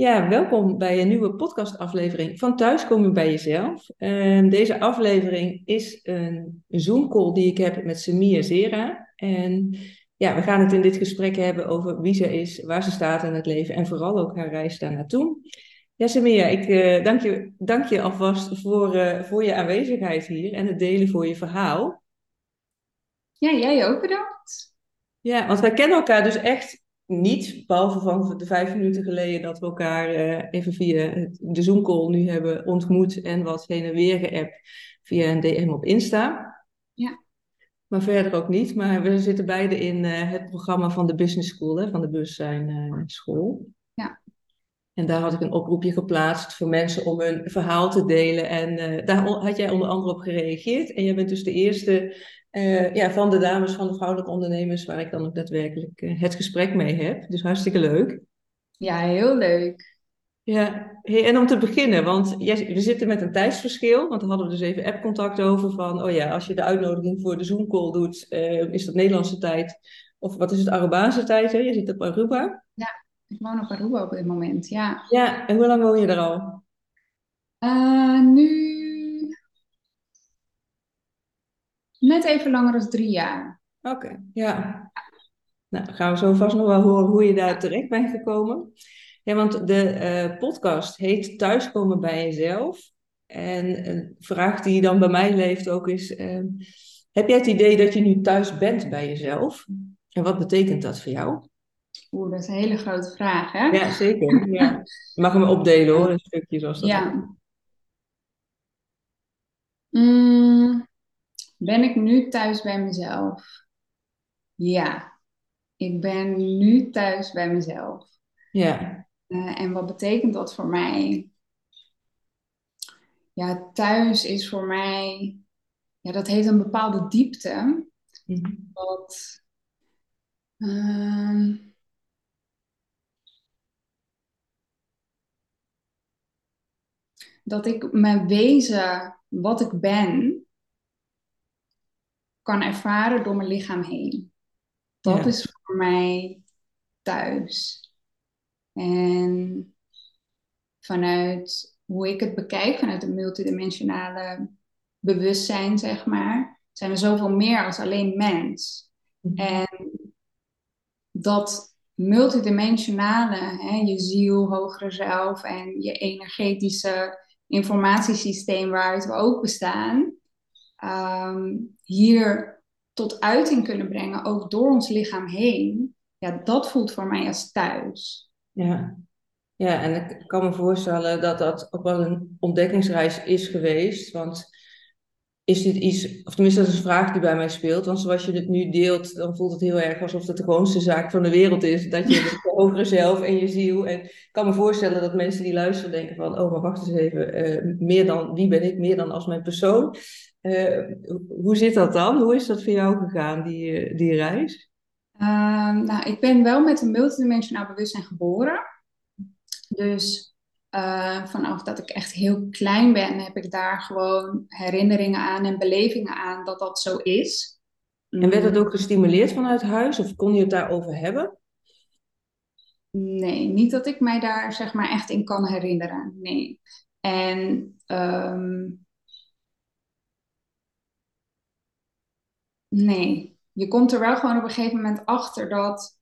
Ja, welkom bij een nieuwe podcastaflevering van Thuiskomen bij Jezelf. Ehm, deze aflevering is een Zoom-call die ik heb met Semia Zera. En ja, we gaan het in dit gesprek hebben over wie ze is, waar ze staat in het leven en vooral ook haar reis daar naartoe. Ja, Semia, ik uh, dank, je, dank je alvast voor, uh, voor je aanwezigheid hier en het delen voor je verhaal. Ja, jij ook bedankt. Ja, want wij kennen elkaar dus echt niet, behalve van de vijf minuten geleden dat we elkaar uh, even via de Zoom-call nu hebben ontmoet en wat heen en weer geappt via een DM op Insta. Ja. Maar verder ook niet. Maar we zitten beide in uh, het programma van de Business School, hè, van de Bewustzijn uh, School. Ja. En daar had ik een oproepje geplaatst voor mensen om hun verhaal te delen. En daar had jij onder andere op gereageerd. En jij bent dus de eerste uh, ja, van de dames van de vrouwelijke ondernemers, waar ik dan ook daadwerkelijk uh, het gesprek mee heb. Dus hartstikke leuk. Ja, heel leuk. Ja, hey, en om te beginnen, want jij, we zitten met een tijdsverschil, want daar hadden we dus even appcontact over van, oh ja, als je de uitnodiging voor de Zoom-call doet, uh, is dat Nederlandse tijd, of wat is het, Arubaanse tijd, hè? Je zit op Aruba. Ja, ik woon op Aruba op dit moment, ja. Ja, en hoe lang woon je er al? nu Net even langer dan drie jaar. Oké, ja. Nou, gaan we zo vast nog wel horen hoe je daar terecht bent gekomen. Ja, want de uh, podcast heet Thuiskomen bij jezelf. En een vraag die dan bij mij leeft ook is: uh, heb jij het idee dat je nu thuis bent bij jezelf? En wat betekent dat voor jou? Oeh, dat is een hele grote vraag, hè? Ja, zeker. Ja. Je mag hem opdelen hoor, een stukje zoals dat. Ja. Mm, ben ik nu thuis bij mezelf? Ja, ik ben nu thuis bij mezelf. Ja. Uh, en wat betekent dat voor mij? Ja, thuis is voor mij, ja, dat heeft een bepaalde diepte. Mm-hmm. Wat, uh, dat ik mijn wezen, wat ik ben, kan ervaren door mijn lichaam heen. Dat Ja. is voor mij thuis. En vanuit hoe ik het bekijk, vanuit het multidimensionale bewustzijn, zeg maar, zijn we zoveel meer als alleen mens. Mhm. En dat multidimensionale, hè, je ziel, hogere zelf en je energetische informatiesysteem waaruit we ook bestaan, ehm, hier tot uiting kunnen brengen, ook door ons lichaam heen, ja, dat voelt voor mij als thuis. Ja. ja, en ik kan me voorstellen dat dat ook wel een ontdekkingsreis is geweest. Want is dit iets, of tenminste, dat is een vraag die bij mij speelt. Want zoals je het nu deelt, dan voelt het heel erg alsof het de gewoonste zaak van de wereld is. Dat je je hogere zelf en je ziel. En ik kan me voorstellen dat mensen die luisteren denken van, oh, maar wacht eens even, eh, meer dan, wie ben ik meer dan als mijn persoon? Eh, hoe zit dat dan? Hoe is dat voor jou gegaan, die, eh, die reis? Ehm, nou, ik ben wel met een multidimensionaal bewustzijn geboren. Dus uh, vanaf dat ik echt heel klein ben, heb ik daar gewoon herinneringen aan en belevingen aan dat dat zo is. En werd het ook gestimuleerd vanuit huis of kon je het daarover hebben? Nee, niet dat ik mij daar zeg maar echt in kan herinneren. Nee. En um, nee, je komt er wel gewoon op een gegeven moment achter dat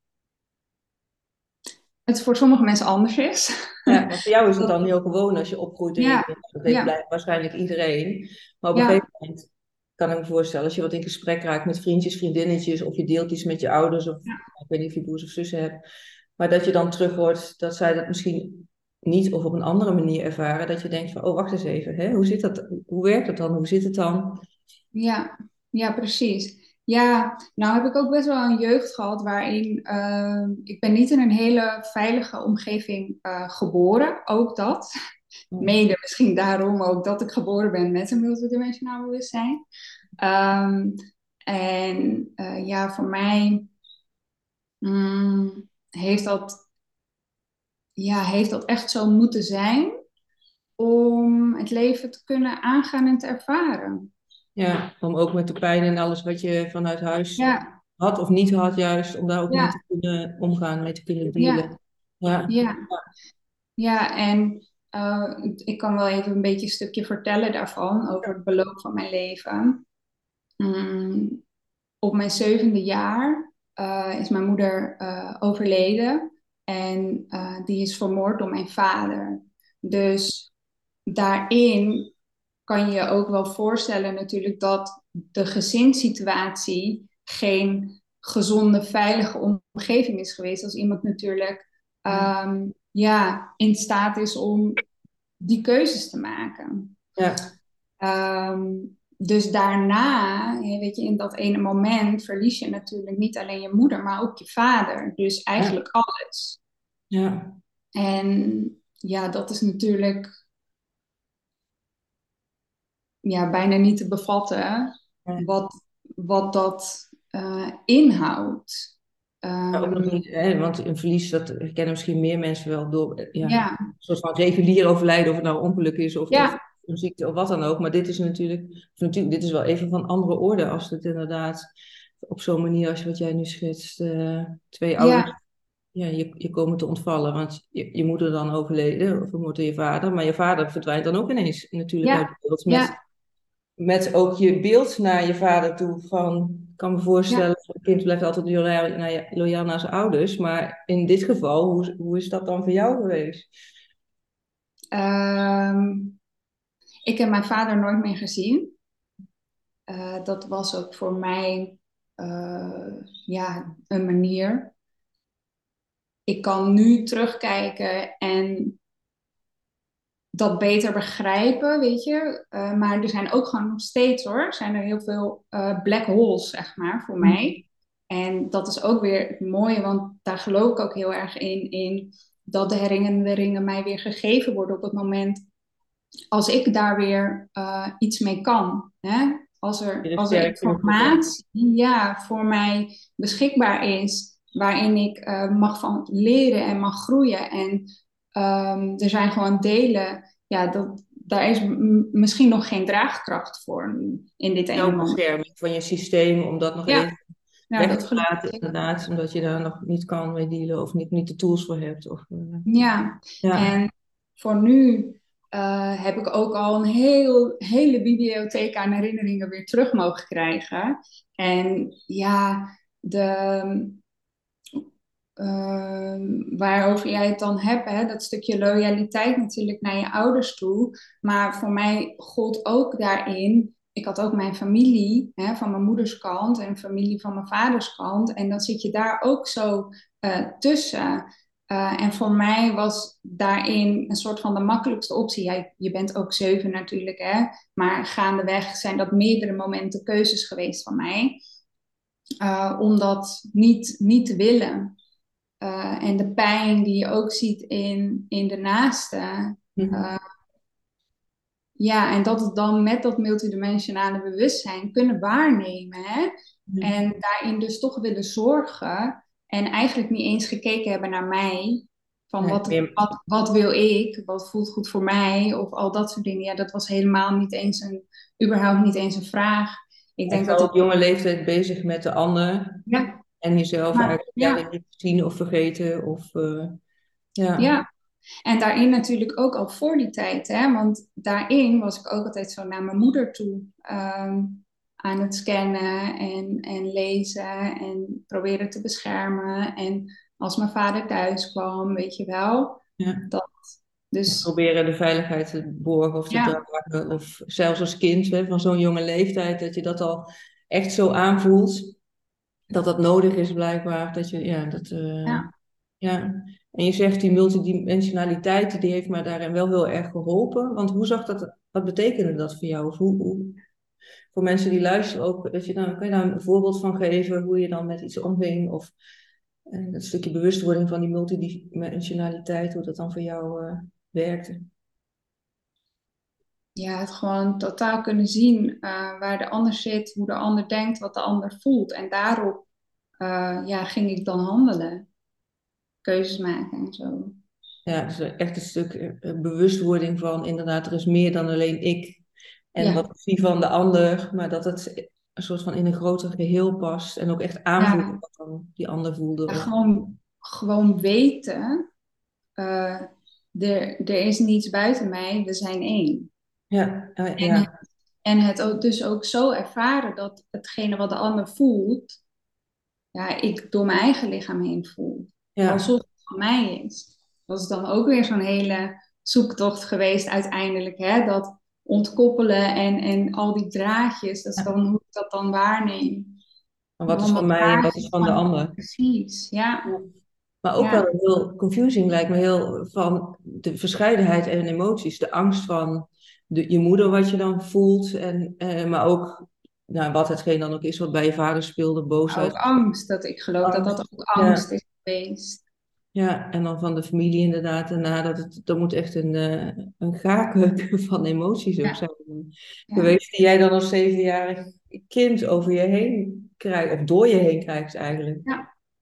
het voor sommige mensen anders is. Ja, voor jou is het dan heel gewoon als je opgroeit en Ja, dat weet ja. blij- waarschijnlijk iedereen. Maar op een Ja. gegeven moment kan ik me voorstellen, als je wat in gesprek raakt met vriendjes, vriendinnetjes, of je deelt iets met je ouders, of ik weet niet of je broers of zussen hebt, maar dat je dan terug hoort dat zij dat misschien niet of op een andere manier ervaren, dat je denkt van, oh wacht eens even, hè? Hoe zit dat? Hoe werkt dat dan? Hoe zit het dan? Ja, ja, precies. Ja, nou heb ik ook best wel een jeugd gehad waarin uh, ik ben niet in een hele veilige omgeving uh, geboren, ook dat. Mede misschien daarom ook dat ik geboren ben met een multidimensionaal bewustzijn. Um, en uh, ja, voor mij mm, heeft, dat, ja, heeft dat echt zo moeten zijn om het leven te kunnen aangaan en te ervaren. Ja, om ook met de pijn en alles wat je vanuit huis Ja, had of niet had, juist om daar ook mee te kunnen omgaan, mee te kunnen dealen. ja, Ja, ja. En uh, ik kan wel even een beetje een stukje vertellen daarvan, over het beloop van mijn leven. Mm, op mijn zevende jaar uh, is mijn moeder uh, overleden en die is vermoord door mijn vader. Dus daarin kan je ook wel voorstellen natuurlijk dat de gezinssituatie geen gezonde, veilige omgeving is geweest. Als iemand natuurlijk um, ja, in staat is om die keuzes te maken. Ja. Um, dus daarna, weet je, in dat ene moment verlies je natuurlijk niet alleen je moeder, maar ook je vader. Dus eigenlijk alles. Ja. En ja, dat is natuurlijk ja, bijna niet te bevatten wat, wat dat uh, inhoudt. Ja, ehm, niet, hè, want een verlies, dat kennen misschien meer mensen wel door ja, een soort van regulier overlijden, of het nou ongeluk is of, of, een ziekte of wat dan ook. Maar dit is natuurlijk, natuurlijk, dit is wel even van andere orde als het inderdaad op zo'n manier als wat jij nu schetst, uh, twee ouders ja. je, je komen te ontvallen. Want je, je moeder dan overleden, of vermoord je vader, maar je vader verdwijnt dan ook ineens natuurlijk uit beeld. Met, met ook je beeld naar je vader toe van kan me voorstellen, ja. een kind blijft altijd loyaal naar, loyaal naar zijn ouders. Maar in dit geval, hoe, hoe is dat dan voor jou geweest? Um, ik heb mijn vader nooit meer gezien. Uh, dat was ook voor mij uh, ja, een manier. Ik kan nu terugkijken en dat beter begrijpen, weet je. Uh, maar er zijn ook gewoon nog steeds hoor, zijn er heel veel uh, black holes, zeg maar, voor mm. mij. En dat is ook weer het mooie, want daar geloof ik ook heel erg in, in dat de herinneringen mij weer gegeven worden op het moment als ik daar weer uh, iets mee kan. Hè? Als er, als er informatie ja, voor mij beschikbaar is, waarin ik mag van leren en mag groeien en Um, er zijn gewoon delen, ja, dat, daar is misschien nog geen draagkracht voor in dit ene moment. bescherming van je systeem, om dat nog ja. even ja, weg te laten, inderdaad, omdat je daar nog niet kan mee dealen of niet, niet de tools voor hebt. Of, uh, ja. ja, en voor nu uh, heb ik ook al een heel, hele bibliotheek aan herinneringen weer terug mogen krijgen. En ja, de, uh, waarover jij het dan hebt, hè, dat stukje loyaliteit natuurlijk naar je ouders toe. Maar voor mij gold ook daarin, ik had ook mijn familie hè, van mijn moeders kant en familie van mijn vaders kant. En dan zit je daar ook zo uh, tussen. Uh, en voor mij was daarin een soort van de makkelijkste optie. Je bent ook zeven natuurlijk, hè? maar gaandeweg zijn dat meerdere momenten keuzes geweest van mij. Uh, om dat niet, niet te willen. Uh, en de pijn die je ook ziet in, in de naaste. Uh, ja, en dat het dan met dat multidimensionale bewustzijn kunnen waarnemen. Hè? En daarin dus toch willen zorgen. En eigenlijk niet eens gekeken hebben naar mij. Van wat, wat, wat wil ik? Wat voelt goed voor mij? Of al dat soort dingen. Ja, dat was helemaal niet eens een, überhaupt niet eens een vraag. Ik denk dat op jonge leeftijd bezig met de ander. Ja. En jezelf maar, eigenlijk niet zien of vergeten. Of, uh, ja. ja, en daarin natuurlijk ook al voor die tijd. Hè? Want daarin was ik ook altijd zo naar mijn moeder toe. Um, aan het scannen en, en lezen en proberen te beschermen. En als mijn vader thuis kwam, weet je wel. Ja. Dat, dus... Proberen de veiligheid te borgen of te ja. dragen. Of zelfs als kind hè, van zo'n jonge leeftijd, dat je dat al echt zo aanvoelt dat dat nodig is blijkbaar. Dat je, ja, dat, uh, ja. ja. En je zegt die multidimensionaliteit, die heeft mij daarin wel heel erg geholpen. Want hoe zag dat, wat betekende dat voor jou? Of hoe, hoe, voor mensen die luisteren ook, dat je dan, kan je daar een voorbeeld van geven hoe je dan met iets omging? Of uh, dat stukje bewustwording van die multidimensionaliteit, hoe dat dan voor jou uh, werkte? Ja, het gewoon totaal kunnen zien uh, waar de ander zit, hoe de ander denkt, wat de ander voelt. En daarop uh, ja, ging ik dan handelen, keuzes maken en zo. Ja, dus echt een stuk uh, bewustwording van inderdaad, er is meer dan alleen ik. En ja. wat ik zie van de ander, maar dat het een soort van in een groter geheel past. En ook echt aanvoelen ja. wat dan die ander voelde. Ja, gewoon, gewoon weten er, er is niets buiten mij, we zijn één. Ja, En, ja, het, en het ook, dus ook zo ervaren dat hetgene wat de ander voelt, ja, ik door mijn eigen lichaam heen voel. ja, Alsof het van mij is. Dat is dan ook weer zo'n hele zoektocht geweest uiteindelijk. Hè? Dat ontkoppelen en, en al die draadjes, dat is dan hoe ik dat dan waarneem. wat is van mij en wat is van de ander? Precies, ja. Maar ook Ja. wel heel confusing lijkt me heel van de verscheidenheid en emoties. De angst van de, je moeder, wat je dan voelt. En, eh, maar ook nou, wat hetgeen dan ook is wat bij je vader speelde, Ook boosheid. angst, dat ik geloof dat dat ook Ja. angst is geweest. Ja, en dan van de familie inderdaad. Daarna dat het, er moet echt een, eh een gaarkeuken van emoties ook Ja. zijn Ja. geweest. Die jij dan als zevenjarig kind over je heen krijgt. Of door je heen krijgt eigenlijk.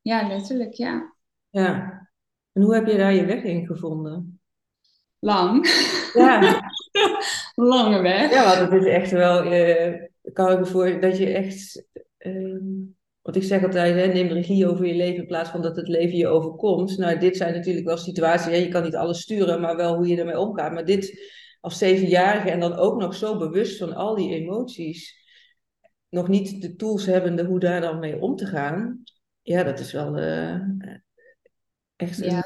Ja, letterlijk, ja. Ja. En hoe heb je daar je weg in gevonden? Lang. Ja, Lange weg. Ja, want het is echt wel, eh kan ik me voor dat je echt, ehm want ik zeg altijd, hè, neem de regie over je leven in plaats van dat het leven je overkomt. Nou, dit zijn natuurlijk wel situaties, hè, je kan niet alles sturen, maar wel hoe je ermee omgaat. Maar dit als zevenjarige en dan ook nog zo bewust van al die emoties, nog niet de tools hebbende hoe daar dan mee om te gaan. Ja, dat is wel eh, echt een, Ja,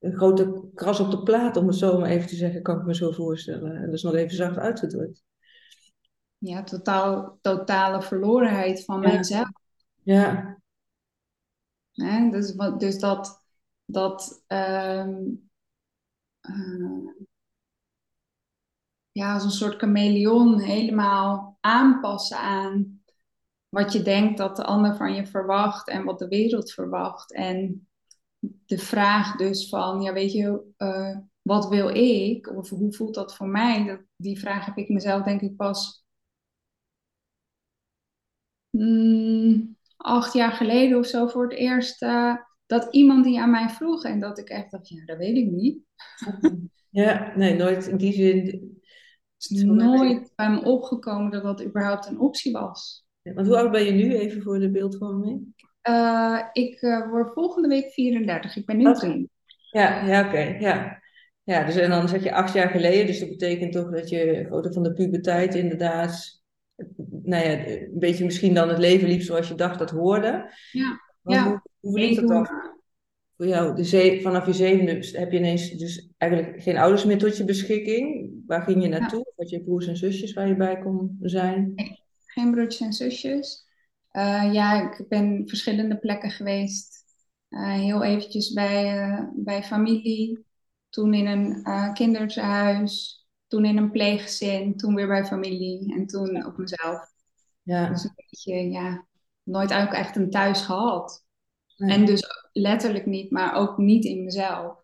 een grote kras op de plaat, om het zo maar even te zeggen, kan ik me zo voorstellen. En dat is nog even zacht uitgedrukt. ja totaal, totale verlorenheid van Ja. mijzelf. Ja? Dus, dus dat, dat ehm, eh, ja, als een soort chameleon helemaal aanpassen aan wat je denkt dat de ander van je verwacht en wat de wereld verwacht. En de vraag dus van, ja, weet je, eh, wat wil ik? Of hoe voelt dat voor mij? Dat, die vraag heb ik mezelf denk ik pas mm, acht jaar geleden of zo voor het eerst eh, dat iemand die aan mij vroeg en dat ik echt dacht, ja, dat weet ik niet. ja, nee, nooit in die zin. Het is nooit bij me opgekomen dat dat überhaupt een optie was. Want hoe oud ben je nu, even voor de beeldvorming? Eh, ik eh, word volgende week 34. Ik ben nu Oké. 3. Ja, ja, oké, ja. Ja, dus en dan zeg je acht jaar geleden, dus dat betekent toch dat je grote van de puberteit inderdaad, nou ja, een beetje misschien dan het leven liep zoals je dacht dat hoorde. Ja, ja. hoe, hoe liep dat dan voor jou? De ze- vanaf je zevende heb je ineens dus eigenlijk geen ouders meer tot je beschikking. Waar ging je naartoe? Had je broers en zusjes waar je bij kon zijn? Geen broertjes en zusjes. Eh, ja, ik ben verschillende plekken geweest. Eh, heel eventjes bij, eh, bij familie. Toen in een kinderthuis. Toen in een pleeggezin. Toen weer bij familie. En toen op mezelf. Ja, Dus een beetje, ja, nooit eigenlijk echt een thuis gehad. nee. En dus letterlijk niet, maar ook niet in mezelf.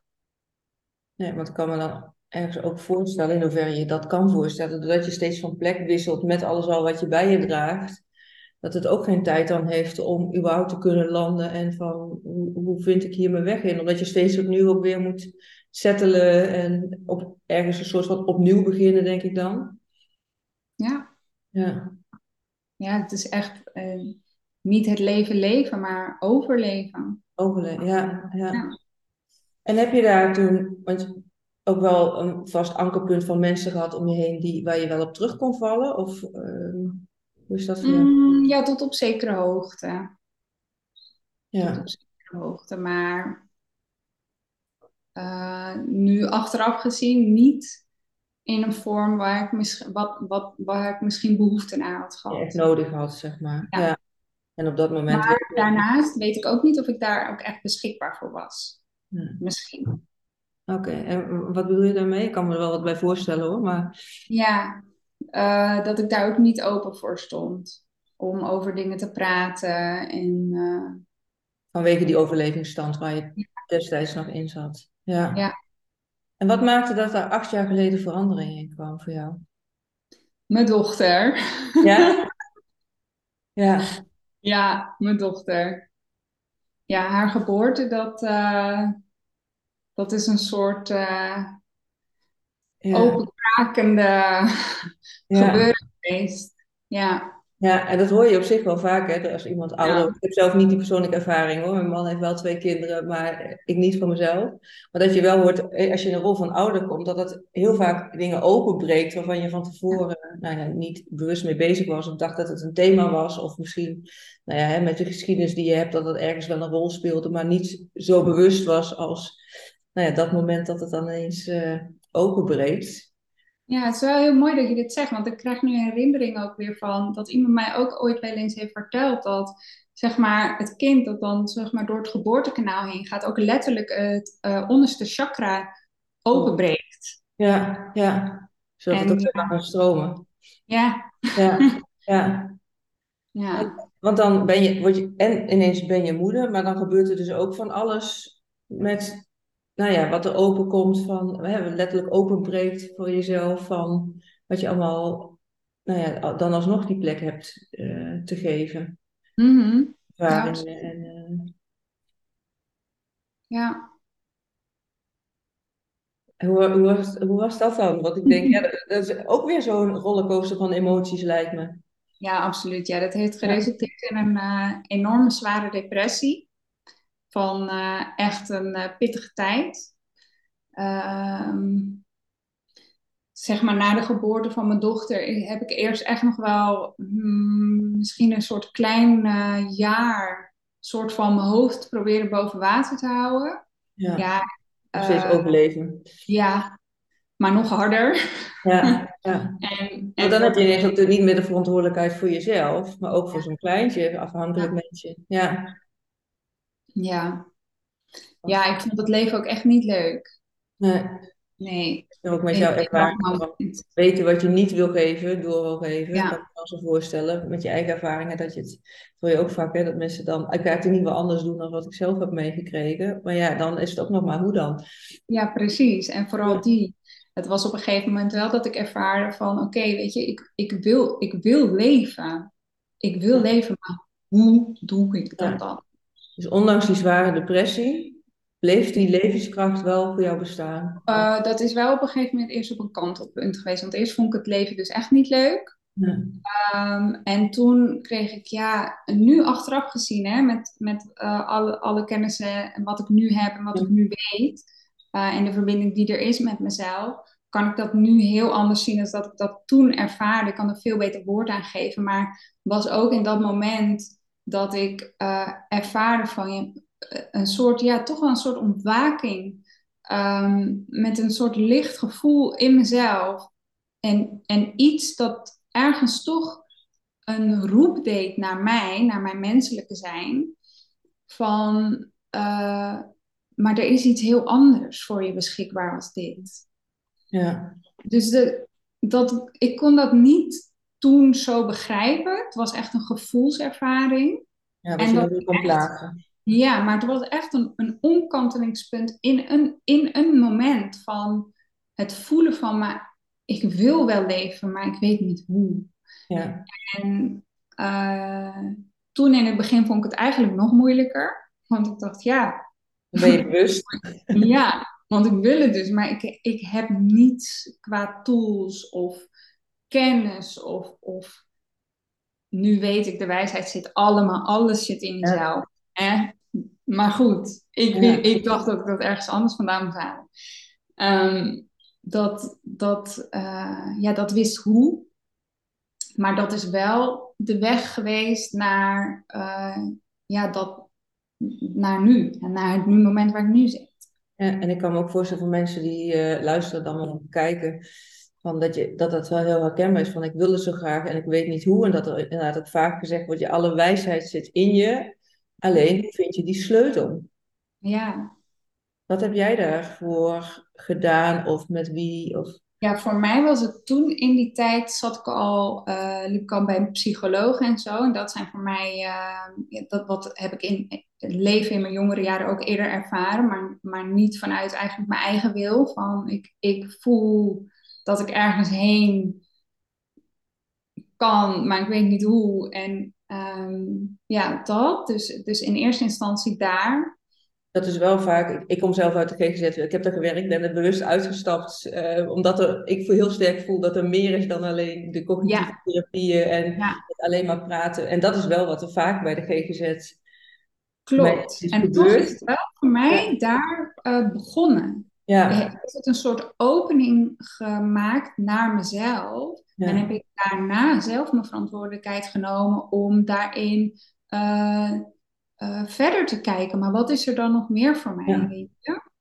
Nee, want ik kan me dan ergens ook voorstellen, in hoeverre je dat kan voorstellen, doordat je steeds van plek wisselt met alles al wat je bij je draagt, dat het ook geen tijd dan heeft om überhaupt te kunnen landen en van hoe, hoe vind ik hier mijn weg in? Omdat je steeds opnieuw ook weer moet settelen en op, ergens een soort van opnieuw beginnen, denk ik dan. Ja, Ja, ja het is echt eh, niet het leven leven, maar overleven. overleven. Ja, ja. Ja. En heb je daar toen, want ook wel een vast ankerpunt van mensen gehad om je heen die, waar je wel op terug kon vallen? Of ehm, hoe is dat voor jou? Mm, ja, tot op zekere hoogte. Tot Ja, op zekere hoogte. Maar eh, nu achteraf gezien niet in een vorm waar ik, mis, wat, wat, waar ik misschien behoefte aan had je echt gehad. nodig had, zeg maar. Ja. Ja. En op dat moment. Maar daarnaast weet ik ook niet of ik daar ook echt beschikbaar voor was. Ja. Misschien. Oké, en wat bedoel je daarmee? Ik kan me er wel wat bij voorstellen hoor, maar Ja, eh, dat ik daar ook niet open voor stond. Om over dingen te praten. En eh, vanwege die overlevingsstand waar je destijds nog in zat. Ja. Ja. En wat maakte dat er acht jaar geleden verandering in kwam voor jou? mijn dochter. Ja? Ja, Ja, mijn dochter. Ja, haar geboorte, dat, eh, dat is een soort ja, openkrakende ja, gebeuren geweest. Ja, Ja, en dat hoor je op zich wel vaak, hè, als iemand ouder Ja. wordt. Ik heb zelf niet die persoonlijke ervaring hoor. Mijn man heeft wel twee kinderen, maar ik niet van mezelf. Maar dat je wel hoort, eh, als je in een rol van ouder komt, dat het heel vaak dingen openbreekt waarvan je van tevoren nou ja, niet bewust mee bezig was of dacht dat het een thema was. Of misschien nou ja, hè, met de geschiedenis die je hebt, dat het ergens wel een rol speelde, maar niet zo bewust was als nou ja, dat moment dat het dan ineens eh, openbreekt. Ja, het is wel heel mooi dat je dit zegt, want ik krijg nu een herinnering ook weer van dat iemand mij ook ooit wel eens heeft verteld dat zeg maar, het kind dat dan zeg maar, door het geboortekanaal heen gaat, ook letterlijk het eh, onderste chakra openbreekt. Ja, ja. Zodat het En ook weer kan stromen. ja, Ja, ja. ja, Want dan ben je, word je, en ineens ben je moeder, maar dan gebeurt er dus ook van alles met, nou ja, wat er open komt van, hè, letterlijk openbreekt voor jezelf, van wat je allemaal, nou ja, dan alsnog die plek hebt eh, te geven. Mhm. Ja, Ervaringen en, ja. hoe, hoe, was, hoe was dat dan? Want ik denk, ja, dat, is ook weer zo'n rollercoaster van emoties, lijkt me. Ja, absoluut. Ja, dat heeft geresulteerd in een eh, enorme zware depressie van eh, echt een eh, pittige tijd. Ehm, zeg maar na de geboorte van mijn dochter heb ik eerst echt nog wel hmm, misschien een soort klein eh, jaar soort van mijn hoofd proberen boven water te houden. ja, Ja, steeds overleven. ja, maar nog harder. Ja, ja. En, dan heb je ineens ook de- niet meer de verantwoordelijkheid voor jezelf, maar ook voor zo'n kleintje, afhankelijk ja, mensje. Ja, ja, ja, ik vond het leven ook echt niet leuk. nee, Nee, en ook met jouw in dat ervaring weten wat je niet wil geven, door wil geven, kan ik Ja, me zo voorstellen, met je eigen ervaringen, dat je het, dat je ook vaak, hè, dat mensen dan elkaar in ieder geval anders doen dan wat ik zelf heb meegekregen. Maar ja, dan is het ook nog maar hoe dan? ja, precies. En vooral Ja, die. Het was op een gegeven moment wel dat ik ervaarde van, oké, weet je, ik, ik wil, ik wil leven. Ik wil ja, leven, maar hoe doe ik dat ja. dan? Dus ondanks die zware depressie, bleef die levenskracht wel voor jou bestaan. Uh, dat is wel op een gegeven moment eerst op een kantelpunt geweest. Want eerst vond ik het leven dus echt niet leuk. Um, en toen kreeg ik, ja, nu achteraf gezien, hè, met, met uh, alle, alle kennissen en wat ik nu heb en wat ik nu weet, uh, en de verbinding die er is met mezelf, kan ik dat nu heel anders zien dan dat ik dat toen ervaarde. Ik kan er veel beter woord aan geven, maar was ook in dat moment dat ik uh, ervaarde van je, een soort, ja, toch wel een soort ontwaking. Um, met een soort licht gevoel in mezelf. En, en iets dat ergens toch een roep deed naar mij, naar mijn menselijke zijn. Van, uh, maar er is iets heel anders voor je beschikbaar als dit. ja, Dus de, dat, ik kon dat niet toen zo begrijpen. Het was echt een gevoelservaring. ja, En dat plaatsen. ja, maar het was echt een, een omkantelingspunt in een, in een moment van het voelen van, maar ik wil wel leven, maar ik weet niet hoe. Ja, En uh, toen in het begin vond ik het eigenlijk nog moeilijker. Want ik dacht, ja, ben je bewust. ja, want ik wil het dus, maar ik, ik heb niets qua tools of kennis of, of nu weet ik, de wijsheid zit allemaal, alles zit in Ja, jezelf. Hè? Maar goed, ik, ja, ik dacht dat ik dat ergens anders vandaan moest halen. Um, dat, dat, uh, ja, dat wist hoe. Maar dat is wel de weg geweest naar, uh, ja, dat, naar nu. En naar het nu moment waar ik nu zit. Ja, en ik kan me ook voorstellen voor mensen die uh, luisteren dan wel kijken, van dat, je, dat dat wel heel herkenbaar is van ik wil het zo graag en ik weet niet hoe. En dat er inderdaad ook vaak gezegd wordt, je alle wijsheid zit in je. Alleen, hoe vind je die sleutel? Ja. Wat heb jij daarvoor gedaan of met wie? Of... Ja, voor mij was het toen in die tijd zat ik al, uh, liep ik al bij een psycholoog en zo. En dat zijn voor mij, uh, dat wat heb ik in het leven in mijn jongere jaren ook eerder ervaren, maar, maar niet vanuit eigenlijk mijn eigen wil. Van ik, ik voel dat ik ergens heen kan, maar ik weet niet hoe. En um, ja, dat. Dus, dus in eerste instantie daar. dat is wel vaak, ik, ik kom zelf uit de GGZ, ik heb daar gewerkt, ben er bewust uitgestapt, uh, omdat er, ik heel sterk voel dat er meer is dan alleen de cognitieve ja. therapieën en alleen maar praten. En dat is wel wat er vaak bij de GGZ Klopt. En toch is het wel voor mij daar uh, begonnen. Ja. Is het een soort opening gemaakt naar mezelf. En heb ik daarna zelf mijn verantwoordelijkheid genomen om daarin uh, uh, verder te kijken. Maar wat is er dan nog meer voor mij? Ja.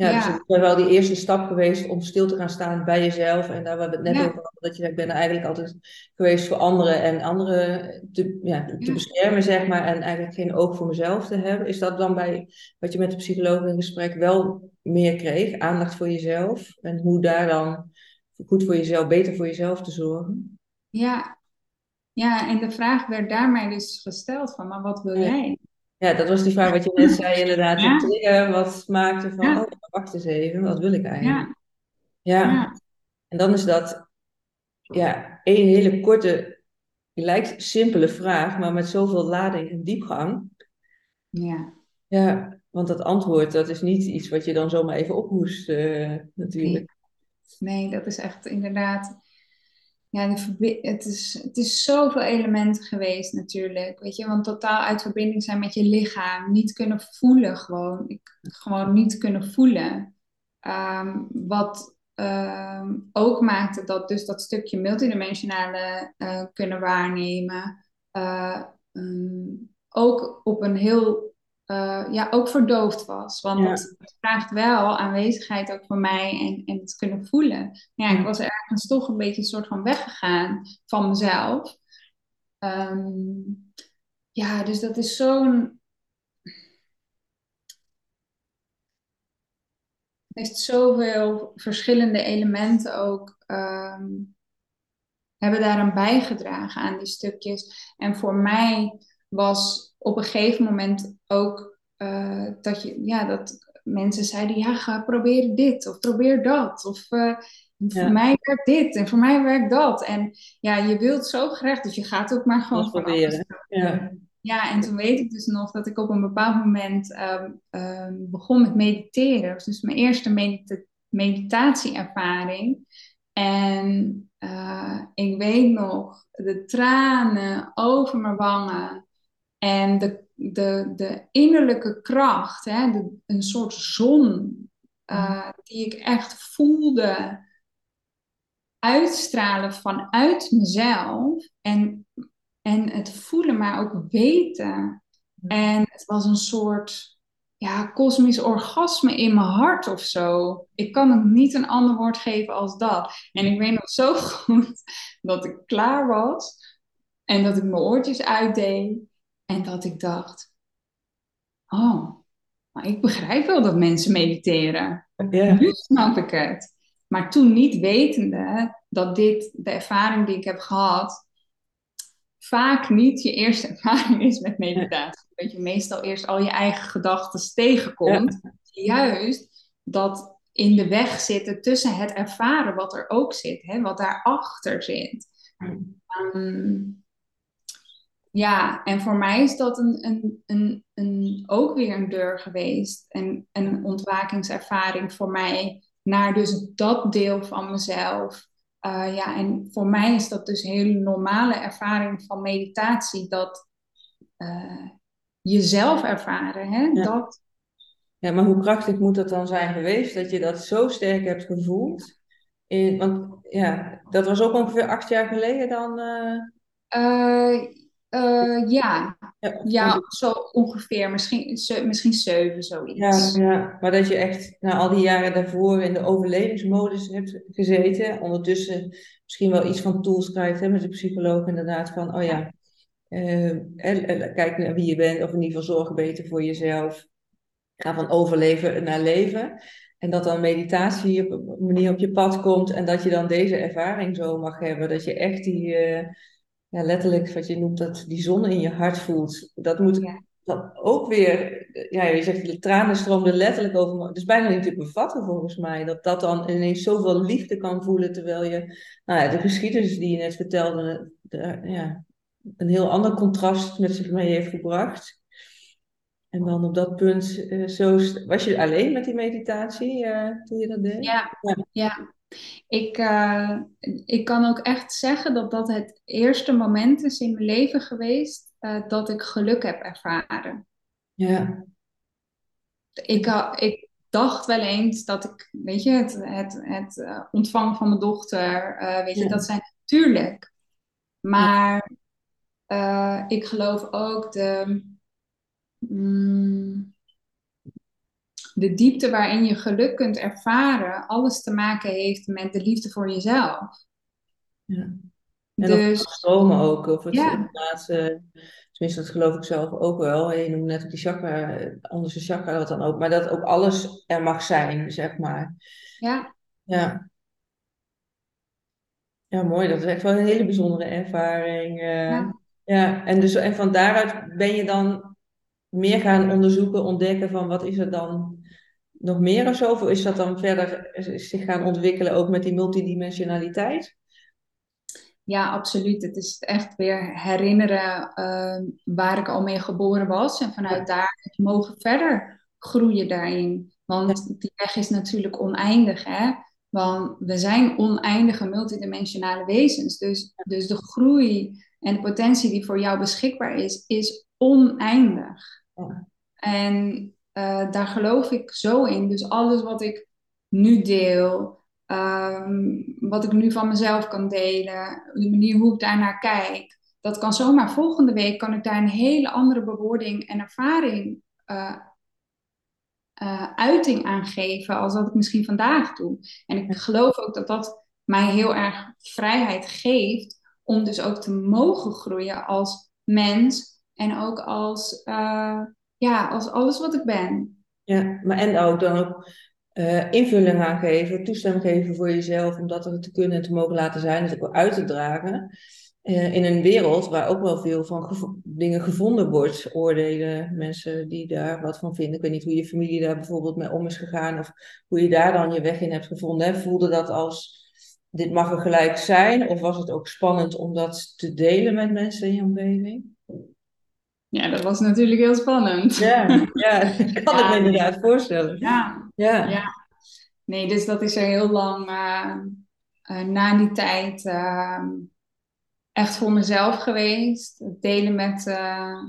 Ja, dus het is wel die eerste stap geweest om stil te gaan staan bij jezelf. En daar hebben we het net over gehad, dat je ik ben eigenlijk altijd geweest voor anderen en anderen te, ja, te beschermen, zeg maar. En eigenlijk geen oog voor mezelf te hebben. Is dat dan bij wat je met de psycholoog in gesprek wel meer kreeg? Aandacht voor jezelf en hoe daar dan goed voor jezelf, beter voor jezelf te zorgen? Ja, ja en de vraag werd daarmee dus gesteld van, maar wat wil jij? Ja, dat was die vraag wat je net zei, inderdaad. Ja. trigger, wat maakte van, oh, wacht eens even, wat wil ik eigenlijk? Ja. ja. En dan is dat, ja, een hele korte, lijkt simpele vraag, maar met zoveel lading en diepgang. Ja. Ja, want dat antwoord, dat is niet iets wat je dan zomaar even op moest, uh, natuurlijk. Nee. nee, dat is echt inderdaad ja, het, is, het is zoveel elementen geweest natuurlijk. Weet je, want totaal uit verbinding zijn met je lichaam. Niet kunnen voelen gewoon. Ik, gewoon niet kunnen voelen. Um, wat um, ook maakte dat dus dat stukje multidimensionale uh, kunnen waarnemen. Uh, um, ook op een heel uh, ja, ook verdoofd was. Want het vraagt wel aanwezigheid ook voor mij en, en het kunnen voelen. Ja, ik was ergens toch een beetje een soort van weggegaan van mezelf. Um, ja, dus dat is zo'n. Het heeft zoveel verschillende elementen ook. Um, hebben daaraan bijgedragen aan die stukjes. En voor mij was op een gegeven moment ook uh, dat, je, ja, dat mensen zeiden, ja, ga proberen dit of probeer dat. Of uh, voor mij werkt dit en voor mij werkt dat. En ja, je wilt zo graag, dus je gaat ook maar gewoon proberen. Ja. ja, en toen weet ik dus nog dat ik op een bepaald moment um, um, begon met mediteren. Dus mijn eerste medita meditatieervaring. En uh, ik weet nog de tranen over mijn wangen. En de, de, de innerlijke kracht, hè, de, een soort zon uh, die ik echt voelde uitstralen vanuit mezelf. En, en het voelen, maar ook weten. En het was een soort ja, kosmisch orgasme in mijn hart of zo. Ik kan het niet een ander woord geven als dat. En ik weet nog zo goed dat ik klaar was en dat ik mijn oortjes uitdeed. En dat ik dacht, oh, maar ik begrijp wel dat mensen mediteren. Ja. Nu snap ik het. Maar toen niet wetende dat dit de ervaring die ik heb gehad, vaak niet je eerste ervaring is met meditatie. Dat je meestal eerst al je eigen gedachten tegenkomt. Juist dat in de weg zitten tussen het ervaren wat er ook zit, hè, wat daarachter zit. Um, ja, en voor mij is dat een, een, een, een, ook weer een deur geweest. En, een ontwakingservaring voor mij naar dus dat deel van mezelf. Uh, ja, en voor mij is dat dus een hele normale ervaring van meditatie. Dat uh, jezelf ervaren. Hè? Ja. Dat... ja, maar hoe krachtig moet dat dan zijn geweest dat je dat zo sterk hebt gevoeld? In, want ja, dat was ook ongeveer acht jaar geleden dan. Uh... Uh, ja. ja, ja, zo ongeveer. Misschien, misschien zeven, zoiets. Ja, ja, maar dat je echt na al die jaren daarvoor in de overlevingsmodus hebt gezeten. Ondertussen misschien wel iets van tools krijgt hè, met de psycholoog inderdaad. Van, oh ja, uh, kijk naar wie je bent. Of in ieder geval zorgen beter voor jezelf. Ga van overleven naar leven. En dat dan meditatie op een manier op je pad komt. En dat je dan deze ervaring zo mag hebben. Dat je echt die... Uh, ja, letterlijk wat je noemt, dat die zon in je hart voelt. Dat moet ja. dat ook weer, ja, je zegt de tranen stroomden letterlijk over Het is bijna niet te bevatten volgens mij. Dat dat dan ineens zoveel liefde kan voelen, terwijl je, nou ja, de geschiedenis die je net vertelde, de, ja, een heel ander contrast met zich mee heeft gebracht. En dan op dat punt, uh, zo, was je alleen met die meditatie uh, toen je dat deed? Ja, ja. ja. Ik, uh, ik kan ook echt zeggen dat dat het eerste moment is in mijn leven geweest dat ik geluk heb ervaren. Ja. Ik, ik dacht wel eens dat ik, weet je, het, het, het ontvangen van mijn dochter, weet je, dat zijn natuurlijk. Maar ik geloof ook de Mm. De diepte waarin je geluk kunt ervaren, alles te maken heeft met de liefde voor jezelf. Ja. En dus, stromen ook, of het ja. laatste, tenminste dat geloof ik zelf ook wel. Je noemde net ook die chakra, andere chakra wat dan ook, maar dat ook alles er mag zijn, zeg maar. Ja. Ja. Ja, mooi. Dat is echt wel een hele bijzondere ervaring. Uh, ja. ja. en, dus, en van daaruit ben je dan meer gaan onderzoeken, ontdekken van wat is er dan nog meer of zo? Of is dat dan verder zich gaan ontwikkelen ook met die multidimensionaliteit? Ja, absoluut. Het is echt weer herinneren uh, waar ik al mee geboren was. En vanuit daar mogen verder groeien daarin. Want die weg is natuurlijk oneindig. Hè? Want we zijn oneindige multidimensionale wezens. Dus, dus de groei en de potentie die voor jou beschikbaar is, is oneindig. En uh, daar geloof ik zo in. Dus alles wat ik nu deel, um, wat ik nu van mezelf kan delen, de manier hoe ik daarnaar kijk, dat kan zomaar volgende week kan ik daar een hele andere bewoording en ervaring uh, uh, uiting aan geven als dat ik misschien vandaag doe. En ik geloof ook dat dat mij heel erg vrijheid geeft om dus ook te mogen groeien als mens en ook als, uh, ja, als alles wat ik ben. Ja, maar en ook dan ook uh, invulling aan geven, toestemming geven voor jezelf om dat er te kunnen en te mogen laten zijn, dus ook uit te dragen. Uh, in een wereld waar ook wel veel van dingen gevonden wordt, oordelen mensen die daar wat van vinden. Ik weet niet hoe je familie daar bijvoorbeeld mee om is gegaan of hoe je daar dan je weg in hebt gevonden. Voelde dat als dit mag er gelijk zijn of was het ook spannend om dat te delen met mensen in je omgeving? Ja, dat was natuurlijk heel spannend. Ja, ja ik kan het me inderdaad voorstellen. Ja, ja. ja. Nee, dus dat is er heel lang uh, uh, na die tijd uh, echt voor mezelf geweest. Het delen met,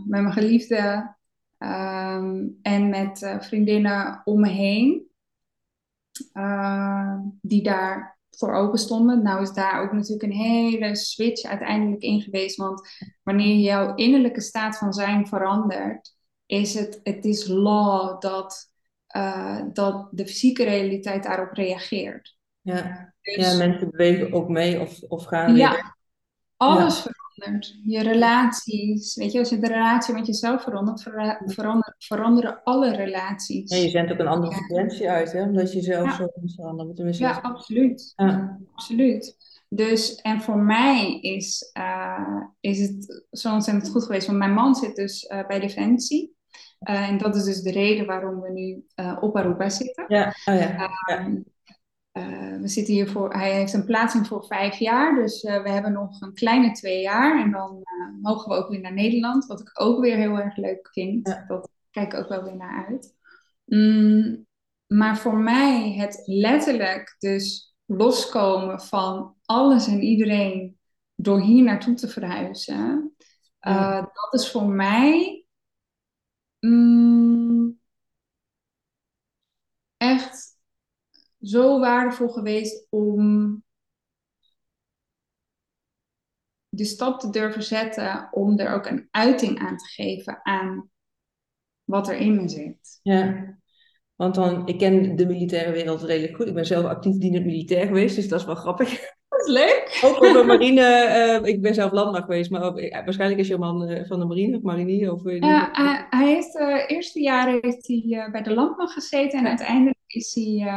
met mijn geliefde ehm, en met vriendinnen om me heen. die daar voor open stonden. Nou is daar ook natuurlijk een hele switch uiteindelijk in geweest. Want wanneer jouw innerlijke staat van zijn verandert, is het, het is law dat, uh, dat de fysieke realiteit daarop reageert. Ja, dus, ja mensen bewegen ook mee of, of gaan ja, weer. Alles ja. Verandert. Je relaties, weet je, als je de relatie met jezelf verandert, veranderen, veranderen alle relaties. Ja, je zendt ook een andere frequentie uit, hè, omdat je zelf zo verandert. Ja, absoluut. Ja. absoluut. Dus, en voor mij is, uh, is het zo ontzettend goed geweest, want mijn man zit dus uh, bij Defensie. Uh, en dat is dus de reden waarom we nu op Aruba zitten. Ja, oh ja. ja. Uh, we zitten hier voor, hij heeft een plaatsing voor vijf jaar, dus uh, we hebben nog een kleine twee jaar en dan uh, mogen we ook weer naar Nederland, wat ik ook weer heel erg leuk vind. Ja. Dat kijk ik ook wel weer naar uit. Mm, maar voor mij het letterlijk dus loskomen van alles en iedereen door hier naartoe te verhuizen, ja. dat is voor mij mm, echt zo waardevol geweest om de stap te durven zetten om er ook een uiting aan te geven aan wat er in me zit. Ja, want dan, ik ken de militaire wereld redelijk goed. Ik ben zelf actief dienend militair geweest, dus dat is wel grappig. Dat is leuk. Ook op de marine. Uh, ik ben zelf landmacht geweest, maar ook, uh, waarschijnlijk is je man uh, van de marine of marinier. Of, ja, hij, hij heeft de eerste jaren heeft hij, bij de landmacht gezeten en uiteindelijk is hij,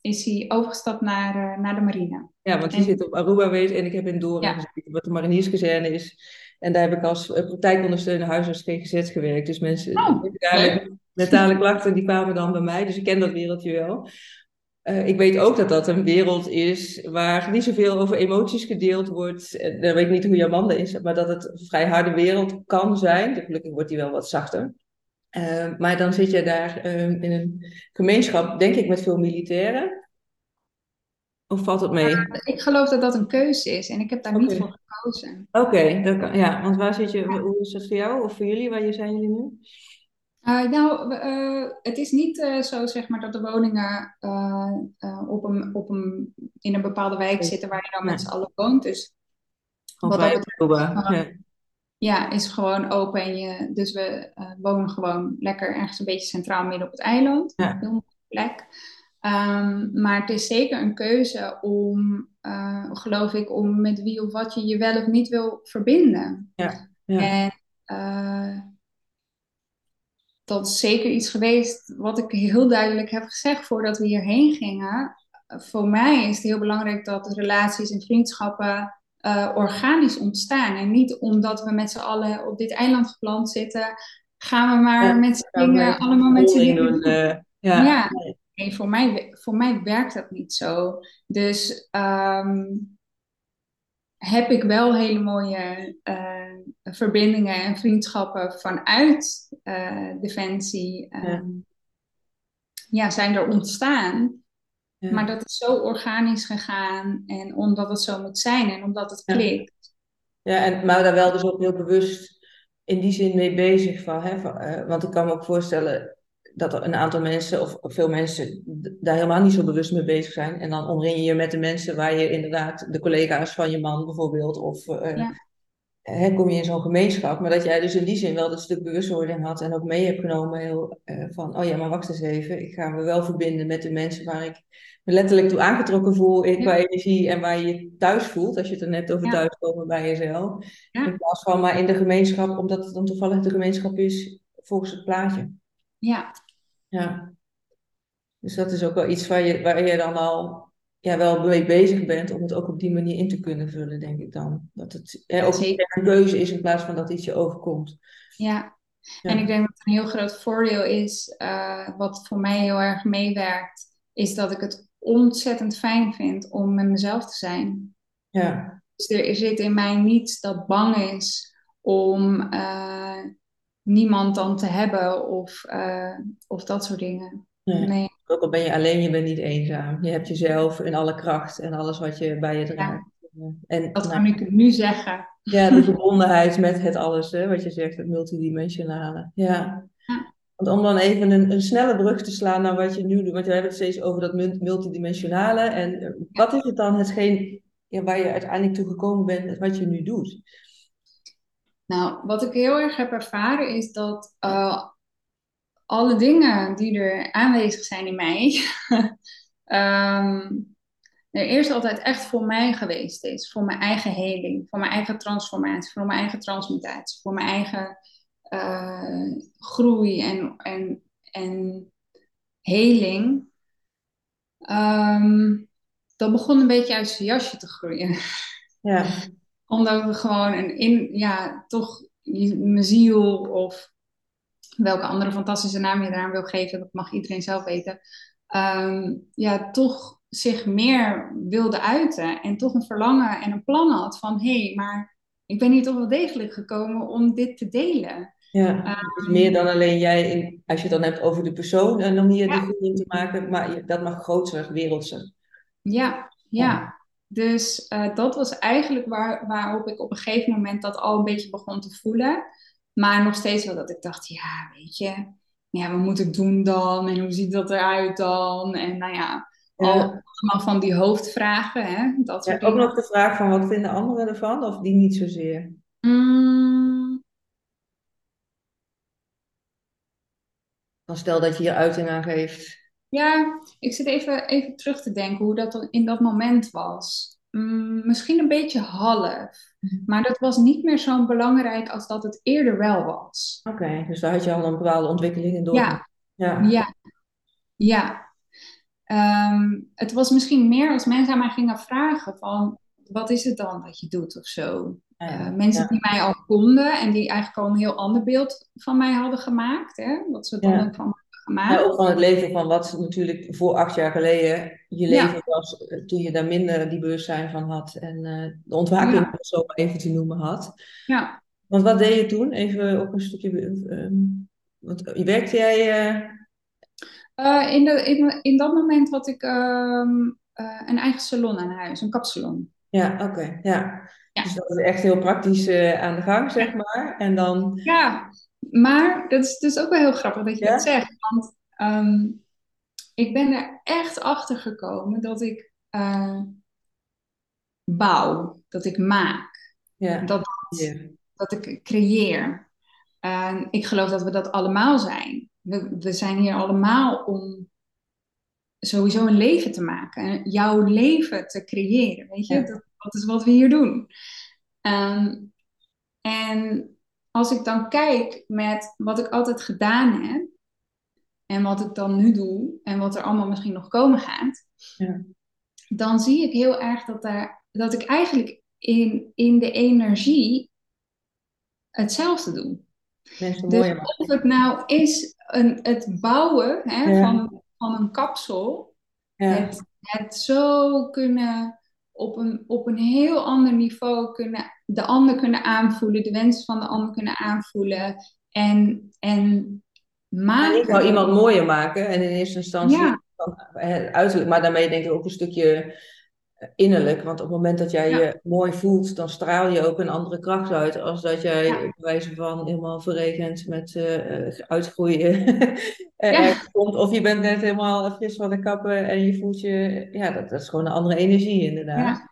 is hij overgestapt naar, naar de marine. Ja, want hij zit op Aruba geweest en ik heb in Doorn ja. gezeten, wat de marinierskazerne is. En daar heb ik als praktijkondersteuner huisarts GGZ gewerkt. Dus mensen oh, met mentale klachten, die kwamen dan bij mij. Dus ik ken dat wereldje wel. Uh, ik weet ook dat dat een wereld is waar niet zoveel over emoties gedeeld wordt. Dan weet ik niet hoe jouw man is, maar dat het een vrij harde wereld kan zijn. Gelukkig wordt die wel wat zachter. Eh, maar dan zit je daar eh, in een gemeenschap, denk ik, met veel militairen. Of valt het mee? ik geloof dat dat een keuze is en ik heb daar niet voor gekozen. Oké, ja, want waar zit je, hoe is dat voor jou of voor jullie? Waar zijn jullie nu? Uh, nou, we, uh, het is niet uh, zo zeg maar dat de woningen op een, op een, in een bepaalde wijk zitten waar je dan met z'n allen woont. Dus wat dat betreft, ja. Ja, is gewoon open. En je, dus we wonen gewoon lekker ergens een beetje centraal midden op het eiland. Ja. Heel mooie plek. Um, maar het is zeker een keuze om, geloof ik, om met wie of wat je je wel of niet wil verbinden. Ja. ja. En dat is zeker iets geweest wat ik heel duidelijk heb gezegd voordat we hierheen gingen. Voor mij is het heel belangrijk dat relaties en vriendschappen uh, organisch ontstaan. En niet omdat we met z'n allen op dit eiland geplant zitten, gaan we maar Ja, met z'n dingen allemaal met z'n dingen doen, eh, ja. ja, nee, voor, mij, voor mij werkt dat niet zo. Dus ehm, heb ik wel hele mooie eh, verbindingen en vriendschappen vanuit eh, Defensie. Ja. ehm, ja, zijn er ontstaan. Ja. Maar dat is zo organisch gegaan en omdat het zo moet zijn en omdat het klikt. Ja, en, maar daar wel dus ook heel bewust in die zin mee bezig van. Hè? van eh, want ik kan me ook voorstellen dat er een aantal mensen, of veel mensen, daar helemaal niet zo bewust mee bezig zijn. En dan omring je je met de mensen waar je inderdaad, de collega's van je man bijvoorbeeld, of eh, Ja. Hè, kom je in zo'n gemeenschap. Maar dat jij dus in die zin wel dat stuk bewustwording had en ook mee hebt genomen heel, eh, van, oh ja, maar wacht eens even, ik ga me wel verbinden met de mensen waar ik me letterlijk toe aangetrokken voel Ja. qua energie en waar je je thuis voelt, als je het er net over Ja. thuiskomen bij jezelf. Ja. In plaats van maar in de gemeenschap, omdat het dan toevallig de gemeenschap is volgens het plaatje. Ja, Ja. Dus dat is ook wel iets waar je, waar je dan al ja, wel mee bezig bent om het ook op die manier in te kunnen vullen, denk ik dan. Dat het hè, ook een keuze is in plaats van dat iets je overkomt. ja. Ja. En ik denk dat een heel groot voordeel is, eh, wat voor mij heel erg meewerkt, is dat ik het ontzettend fijn vind om met mezelf te zijn. Ja, Dus er zit in mij niets dat bang is om eh, niemand dan te hebben of, eh, of dat soort dingen. nee. Nee, Ook al ben je alleen, je bent niet eenzaam. Je hebt jezelf in alle kracht en alles wat je bij je draagt. En dat nou, kan ik nu zeggen. Ja, de verbondenheid met het alles, hè, wat je zegt, het multidimensionale. Ja. Ja. Want om dan even een, een snelle brug te slaan naar wat je nu doet, want we hebben het steeds over dat mul- multidimensionale. En eh, wat is het dan hetgeen ja, waar je uiteindelijk toe gekomen bent, wat je nu doet? Nou, wat ik heel erg heb ervaren is dat eh, alle dingen die er aanwezig zijn in mij, ehm, er eerst altijd echt voor mij geweest is. Voor mijn eigen heling, voor mijn eigen transformatie, voor mijn eigen transmutatie, voor mijn eigen eh, groei en, en, en heling. Ehm, dat begon een beetje uit zijn jasje te groeien Ja, omdat we gewoon een in, ja, toch mijn ziel of welke andere fantastische naam je eraan wil geven, dat mag iedereen zelf weten. ehm, ja, toch zich meer wilde uiten en toch een verlangen en een plan had van hé, hey, maar ik ben hier toch wel degelijk gekomen om dit te delen. ja. Is meer dan alleen jij, in, als je het dan hebt over de persoon en dan hier Ja. die verbinding te maken, maar dat mag groter, wereldser. Ja, ja. Dus eh, dat was eigenlijk waar, waarop ik op een gegeven moment dat al een beetje begon te voelen. Maar nog steeds wel dat ik dacht, ja, weet je, ja, wat moet ik doen dan? En hoe ziet dat eruit dan? En nou ja, al, Ja. allemaal van die hoofdvragen, hè? Dat Ja, ook dingen. nog de vraag van wat vinden anderen ervan, of die niet zozeer? Mm, Dan stel dat je hier uiting aan geeft. ja, ik zit even, even terug te denken hoe dat dan in dat moment was. Mm, misschien een beetje half. Maar dat was niet meer zo belangrijk als dat het eerder wel was. Oké, dus daar had je al een bepaalde ontwikkeling in door. Ja, Ja. Ja, ja. Ehm, het was misschien meer als mensen aan mij gingen vragen van, wat is het dan dat je doet of zo? Eh, mensen Ja. die mij al konden en die eigenlijk al een heel ander beeld van mij hadden gemaakt, hè? wat ze dan Ja. ook van Maar ook van het leven van wat natuurlijk voor acht jaar geleden je Ja. leven was, eh, toen je daar minder die bewustzijn van had en eh, de ontwaking, Ja. zo maar even te noemen, had. Ja. Want wat deed je toen? Even op een stukje. ehm, Want werkte jij... Uh, in, de, in, in dat moment had ik ehm, een eigen salon aan huis, een kapsalon. Ja, oké. ja. ja. Dus dat is echt heel praktisch aan de gang, zeg maar. En dan... Ja, maar dat is dus ook wel heel grappig dat je dat zegt. Ehm, ik ben er echt achter gekomen dat ik bouw, dat ik maak, ja. dat, dat ik creëer. ik geloof dat we dat allemaal zijn. We, we zijn hier allemaal om sowieso een leven te maken, jouw leven te creëren. Weet je, dat, dat, is wat we hier doen. Ehm, en als ik dan kijk met wat ik altijd gedaan heb en wat ik dan nu doe en wat er allemaal misschien nog komen gaat, ja. dan zie ik heel erg dat daar dat ik eigenlijk in, in de energie hetzelfde doe. Mensen dus of het nou is een, het bouwen hè, van, van een kapsel, ja. het, het zo kunnen op een, op een heel ander niveau kunnen, de ander kunnen aanvoelen, de wensen van de ander kunnen aanvoelen en, en maken. ik wou iemand mooier maken en in eerste instantie ja. uiterlijk, maar daarmee denk ik ook een stukje innerlijk. Want op het moment dat jij je mooi voelt, dan straal je ook een andere kracht uit. Als dat jij ja. bij wijze van helemaal verregend met uh, uitgroeien ja. komt. Of je bent net helemaal fris van de kappen en je voelt je... Ja, dat, dat is gewoon een andere energie inderdaad.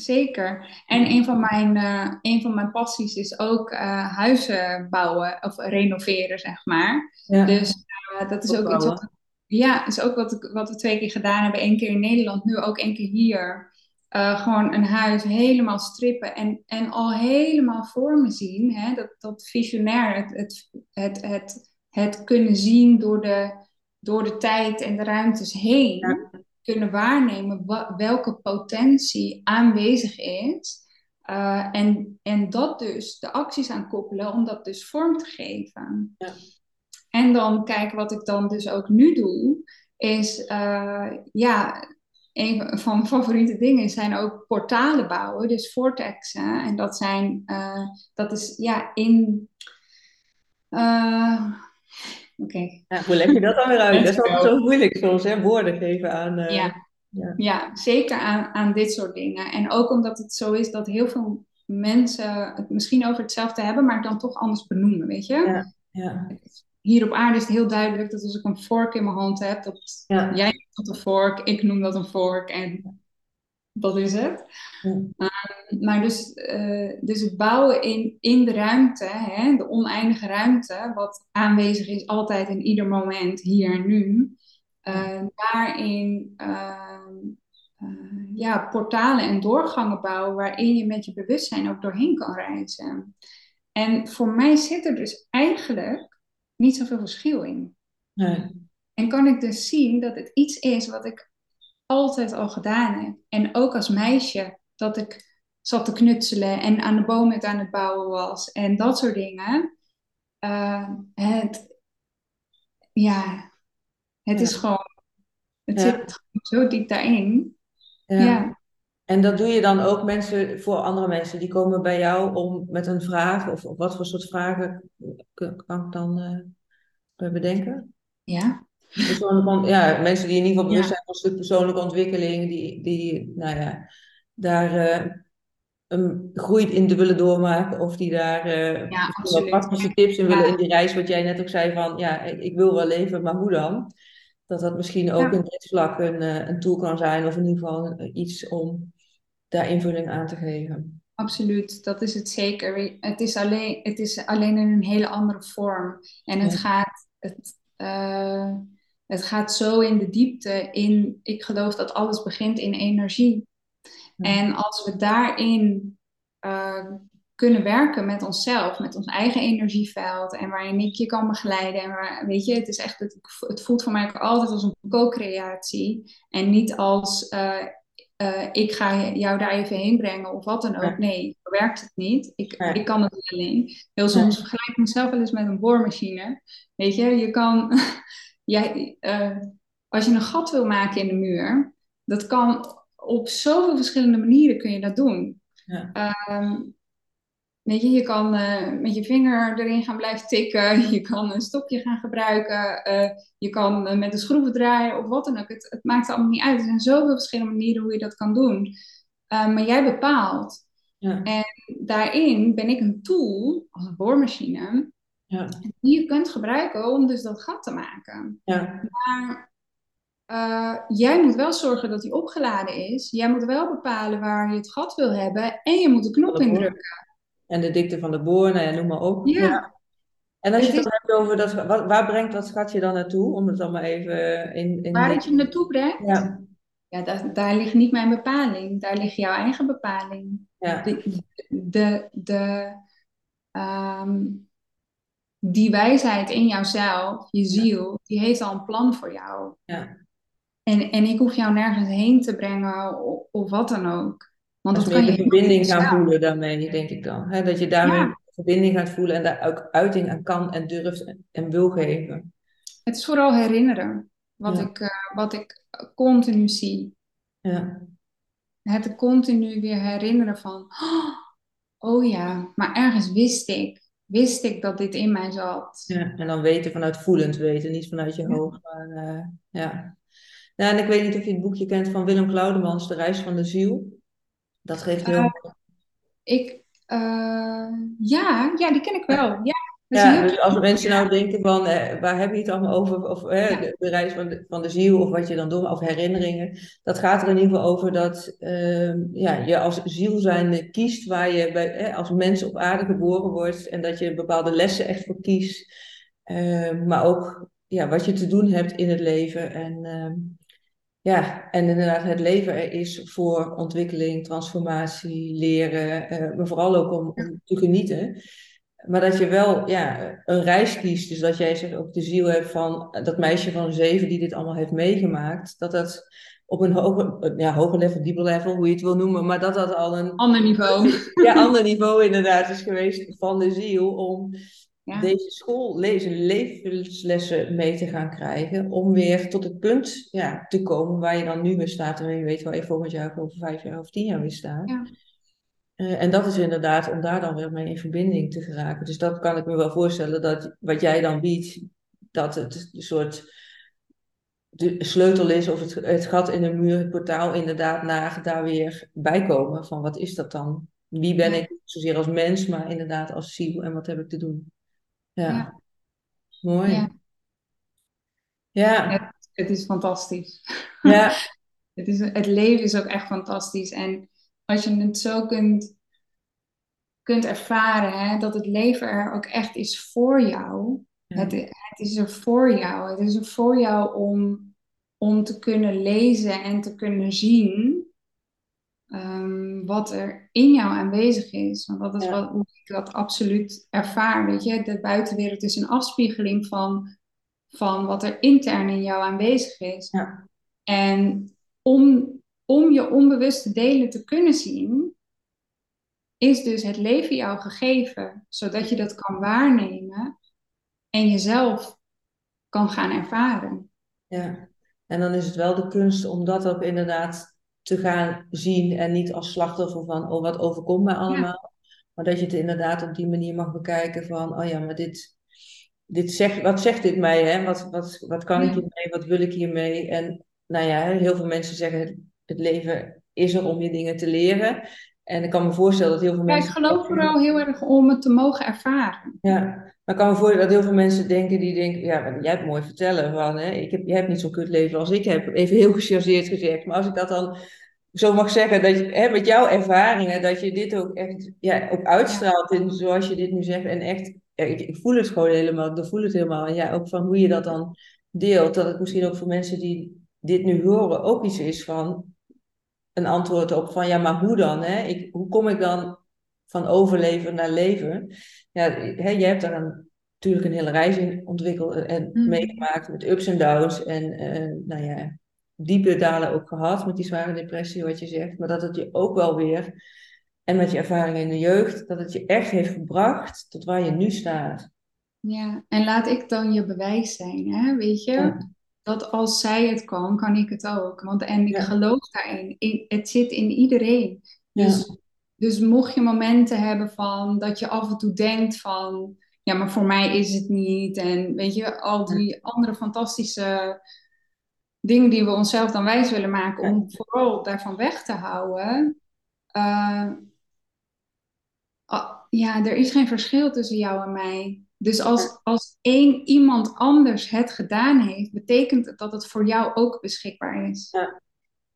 Zeker. En een van mijn, uh, een van mijn passies is ook uh, huizen bouwen of renoveren, zeg maar. Dus dat is ook iets wat ja, is ook wat, wat we twee keer gedaan hebben. Eén keer in Nederland, nu ook één keer hier. Gewoon een huis helemaal strippen en, en al helemaal voor me zien. Hè? Dat, dat visionair, het, het, het, het, het kunnen zien door de, door de tijd en de ruimtes heen. Kunnen waarnemen welke potentie aanwezig is. Uh, en, en dat dus, de acties aan koppelen om dat dus vorm te geven. Ja. En dan kijk wat ik dan dus ook nu doe, is uh, ja, een van mijn favoriete dingen zijn ook portalen bouwen, dus vortexen. En dat zijn, uh, dat is ja, in. Oké. Okay. Ja, hoe leg je dat dan weer uit? Dat is altijd zo moeilijk soms, hè? woorden geven aan. Ja. ja. Ja. zeker aan, aan dit soort dingen. En ook omdat het zo is dat heel veel mensen het misschien over hetzelfde hebben, maar het dan toch anders benoemen, weet je? Ja. Ja hier op aarde is het heel duidelijk dat als ik een vork in mijn hand heb, dat jij noemt dat een vork, ik noem dat een vork en dat is het. Ehm, maar dus, uh, dus het bouwen in, in de ruimte, hè, de oneindige ruimte, wat aanwezig is altijd in ieder moment, hier en nu, uh, daarin ehm, eh, ja, portalen en doorgangen bouwen waarin je met je bewustzijn ook doorheen kan reizen. En voor mij zit er dus eigenlijk niet zoveel verschil in. Nee. En kan ik dus zien dat het iets is wat ik altijd al gedaan heb. En ook als meisje, dat ik zat te knutselen en aan de boom het aan het bouwen was en dat soort dingen. Uh, het, ja, het is gewoon, het zit zo diep daarin. Ja. ja. En dat doe je dan ook mensen, voor andere mensen, die komen bij jou om met een vraag, of, wat voor soort vragen kan ik dan uh, bedenken? Ja. Ja, mensen die in ieder geval bewust zijn van een stuk persoonlijke ontwikkeling, die, die nou ja, daar uh, een groei in te willen doormaken, of die daar uh, ja, praktische tips in willen in die reis, wat jij net ook zei van, ja, ik, wil wel leven, maar hoe dan? Dat dat misschien ook in dit vlak een, een tool kan zijn, of in ieder geval iets om daar invulling aan te geven. Absoluut, dat is het zeker. Het is alleen, het is alleen in een hele andere vorm. En het, gaat, het, uh, het gaat zo in de diepte in, ik geloof dat alles begint in energie. En als we daarin uh, kunnen werken met onszelf, met ons eigen energieveld en waarin ik je kan begeleiden. En waar, weet je, het is echt, het, het voelt voor mij ook altijd als een co-creatie en niet als uh, uh, ik ga jou daar even heen brengen of wat dan ook. Nee, zo werkt het niet. Ik, ik kan het niet alleen. Heel soms vergelijk ik mezelf wel eens met een boormachine. Weet je, je kan, jij, uh, als je een gat wil maken in de muur, dat kan op zoveel verschillende manieren kun je dat doen. Ja. Um, Weet je, je kan eh, met je vinger erin gaan blijven tikken. Je kan een stokje gaan gebruiken. eh, je kan eh, met een schroeven draaien of wat dan ook. Het, het maakt allemaal niet uit. Er zijn zoveel verschillende manieren hoe je dat kan doen. Eh, maar jij bepaalt. Ja, En daarin ben ik een tool, als een boormachine, ja, die je kunt gebruiken om dus dat gat te maken. ja, Maar eh, jij moet wel zorgen dat die opgeladen is. Jij moet wel bepalen waar je het gat wil hebben. En je moet de knop indrukken. En de dikte van de boor, nou ja, noem maar op. Ja, En als je Het hebt over dat, waar, waar brengt dat schatje dan naartoe? Om het dan maar even in... in waar het je naartoe brengt, Ja, ja, daar, daar ligt niet mijn bepaling. Daar ligt jouw eigen bepaling. ja, De, de, de, ehm, die wijsheid in jouzelf, je ziel, die heeft al een plan voor jou. ja. En, en ik hoef jou nergens heen te brengen of, of wat dan ook. Want Dat kan je de verbinding gaan zelf. voelen daarmee, denk ik dan. Dat je daarmee Ja. verbinding gaat voelen en daar ook uiting aan kan en durft en, wil geven. Het is vooral herinneren wat, Ja. ik, eh, wat ik continu zie. Ja, Het continu weer herinneren van, oh ja, maar ergens wist ik, wist ik dat dit in mij zat. ja. En dan weten vanuit voelend weten, niet vanuit je Ja. hoofd. Maar, eh, ja. Nou, en ik weet niet of je het boekje kent van Willem Claudemans, De Reis van de Ziel. Dat geeft heel... Eh, Ik, eh, ja, ja, die ken ik wel. Ja, is Ja, dus als mensen nou denken van, eh, waar heb je het allemaal over? Of eh, Ja. de, de reis van de, van de ziel, of wat je dan doet, of herinneringen. Dat gaat er in ieder geval over dat ehm, ja, je als ziel zijnde kiest waar je bij, eh, als mens op aarde geboren wordt. En dat je bepaalde lessen echt voor kiest. Ehm, maar ook ja, wat je te doen hebt in het leven. En, ehm, ja, en inderdaad, het leven er is voor ontwikkeling, transformatie, leren. eh, maar vooral ook om, om te genieten. Maar dat je wel ja, een reis kiest. Dus dat jij ook de ziel hebt van eh, dat meisje van zeven die dit allemaal heeft meegemaakt. Dat dat op een hoger, ja, hoger level, dieper level, hoe je het wil noemen. Maar dat dat al een ander niveau. ja, ander niveau inderdaad is geweest van de ziel. Om Ja. deze school, deze levenslessen mee te gaan krijgen. Om weer tot het punt ja, te komen waar je dan nu weer staat. En je weet waar je volgend jaar of over vijf jaar of tien jaar weer staat. Ja. Eh, en dat is inderdaad om daar dan weer mee in verbinding te geraken. Dus dat kan ik me wel voorstellen dat wat jij dan biedt, dat het een soort de sleutel is of het, het gat in de muur, het portaal inderdaad naar daar weer bij komen. Van wat is dat dan? Wie ben ik? Zozeer als mens, maar inderdaad als ziel en wat heb ik te doen? Ja, Ja. mooi. Ja. Ja, Het, het is fantastisch. ja, Het, is, het leven is ook echt fantastisch. En als je het zo kunt, kunt ervaren, hè, dat het leven er ook echt is voor jou. Ja. Het, het is er voor jou. Het is er voor jou om, om te kunnen lezen en te kunnen zien ehm, wat er in jou aanwezig is. Want dat is Ja. wat, hoe ik dat absoluut ervaar. Weet je? De buitenwereld is een afspiegeling van, van wat er intern in jou aanwezig is. Ja. En om, om je onbewuste delen te kunnen zien, is dus het leven jou gegeven, zodat je dat kan waarnemen en jezelf kan gaan ervaren. ja. En dan is het wel de kunst om dat ook inderdaad te gaan zien en niet als slachtoffer van, oh wat overkomt mij allemaal. Maar dat je het inderdaad op die manier mag bekijken van, oh ja, maar dit, dit zegt, wat zegt dit mij, hè? Wat, wat, wat kan ik hiermee, wat wil ik hiermee? En nou ja, heel veel mensen zeggen, het, leven is er om je dingen te leren. En ik kan me voorstellen dat heel veel Ja, ik mensen... geloof vooral heel erg om het te mogen ervaren. Ja, maar ik kan me voorstellen dat heel veel mensen denken, die denken, ja, jij hebt mooi vertellen van, hè, ik heb, jij hebt niet zo'n kut leven als ik heb, even heel gechargeerd gezegd. Maar als ik dat dan zo mag zeggen, dat je, hè, met jouw ervaringen, dat je dit ook echt ja, ook uitstraalt in zoals je dit nu zegt. En echt, ja, ik, ik voel het gewoon helemaal, ik voel het helemaal. En ja, ook van hoe je dat dan deelt, dat het misschien ook voor mensen die dit nu horen ook iets is van een antwoord op van, ja, maar hoe dan? Hè? Ik, hoe kom ik dan van overleven naar leven? Ja, hè, jij hebt daar een, natuurlijk een hele reis in ontwikkeld en Mhm. meegemaakt met ups en downs en nou ja, diepe dalen ook gehad met die zware depressie, wat je zegt, maar dat het je ook wel weer, en met je ervaringen in de jeugd, dat het je echt heeft gebracht tot waar je nu staat. Ja, en laat ik dan je bewijs zijn, hè? Weet je? Ja. Dat als zij het kan, kan ik het ook. Want, en ik Ja. geloof daarin. In, het zit in iedereen. Ja. Dus dus mocht je momenten hebben van dat je af en toe denkt van, ja, maar voor mij is het niet. En weet je, al die andere fantastische dingen die we onszelf dan wijs willen maken om vooral daarvan weg te houden. Uh, ja, er is geen verschil tussen jou en mij. Dus als, als één iemand anders het gedaan heeft, betekent het dat het voor jou ook beschikbaar is. Ja.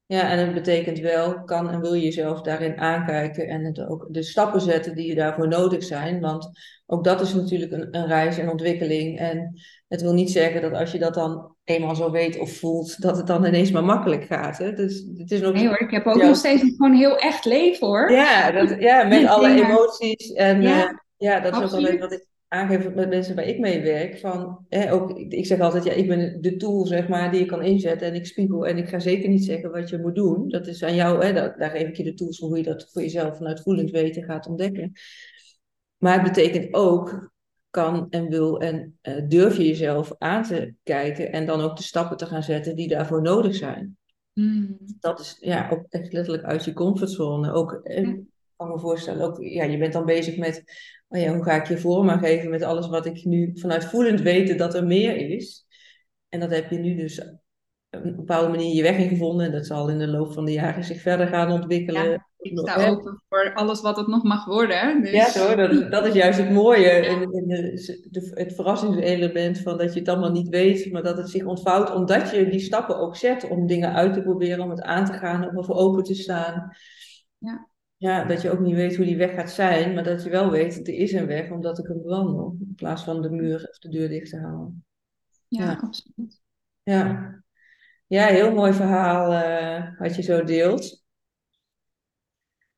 Ja, en het betekent wel, kan en wil je jezelf daarin aankijken en het ook de stappen zetten die je daarvoor nodig zijn. Want ook dat is natuurlijk een, een reis en ontwikkeling. En het wil niet zeggen dat als je dat dan eenmaal zo weet of voelt, dat het dan ineens maar makkelijk gaat. Hè? Dus het is nog nee hoor, ik heb ook nog steeds gewoon heel echt leven hoor. Ja, dat, ja met alle emoties. En ja, uh, ja dat is ook altijd wat ik aangeven met mensen waar ik mee werk. Van, hè, ook, ik zeg altijd, ja, ik ben de tool zeg maar, die je kan inzetten en ik spiegel. En ik ga zeker niet zeggen wat je moet doen. Dat is aan jou, hè, daar, daar geef ik je de tools voor hoe je dat voor jezelf vanuit voelend weten gaat ontdekken. Maar het betekent ook, kan en wil en uh, durf je jezelf aan te kijken en dan ook de stappen te gaan zetten die daarvoor nodig zijn. Mm. Dat is ja, ook echt letterlijk uit je comfortzone. Ook, eh, ik kan me voorstellen, ook, ja, je bent dan bezig met oh ja, hoe ga ik je vorm aan geven met alles wat ik nu vanuit voelend weet dat er meer is. En dat heb je nu dus op een bepaalde manier je weg in gevonden. En dat zal in de loop van de jaren zich verder gaan ontwikkelen. Ja, ik sta open voor alles wat het nog mag worden. Dus... Ja, hoor, dat, dat is juist het mooie. De, de, het verrassingselement van dat je het allemaal niet weet, maar dat het zich ontvouwt omdat je die stappen ook zet om dingen uit te proberen, om het aan te gaan, om ervoor open te staan. Ja ja, dat je ook niet weet hoe die weg gaat zijn, maar dat je wel weet, er is een weg omdat ik hem bewandel. In plaats van de muur of de deur dicht te houden. Ja, ja. absoluut. Ja. ja, heel mooi verhaal uh, wat je zo deelt.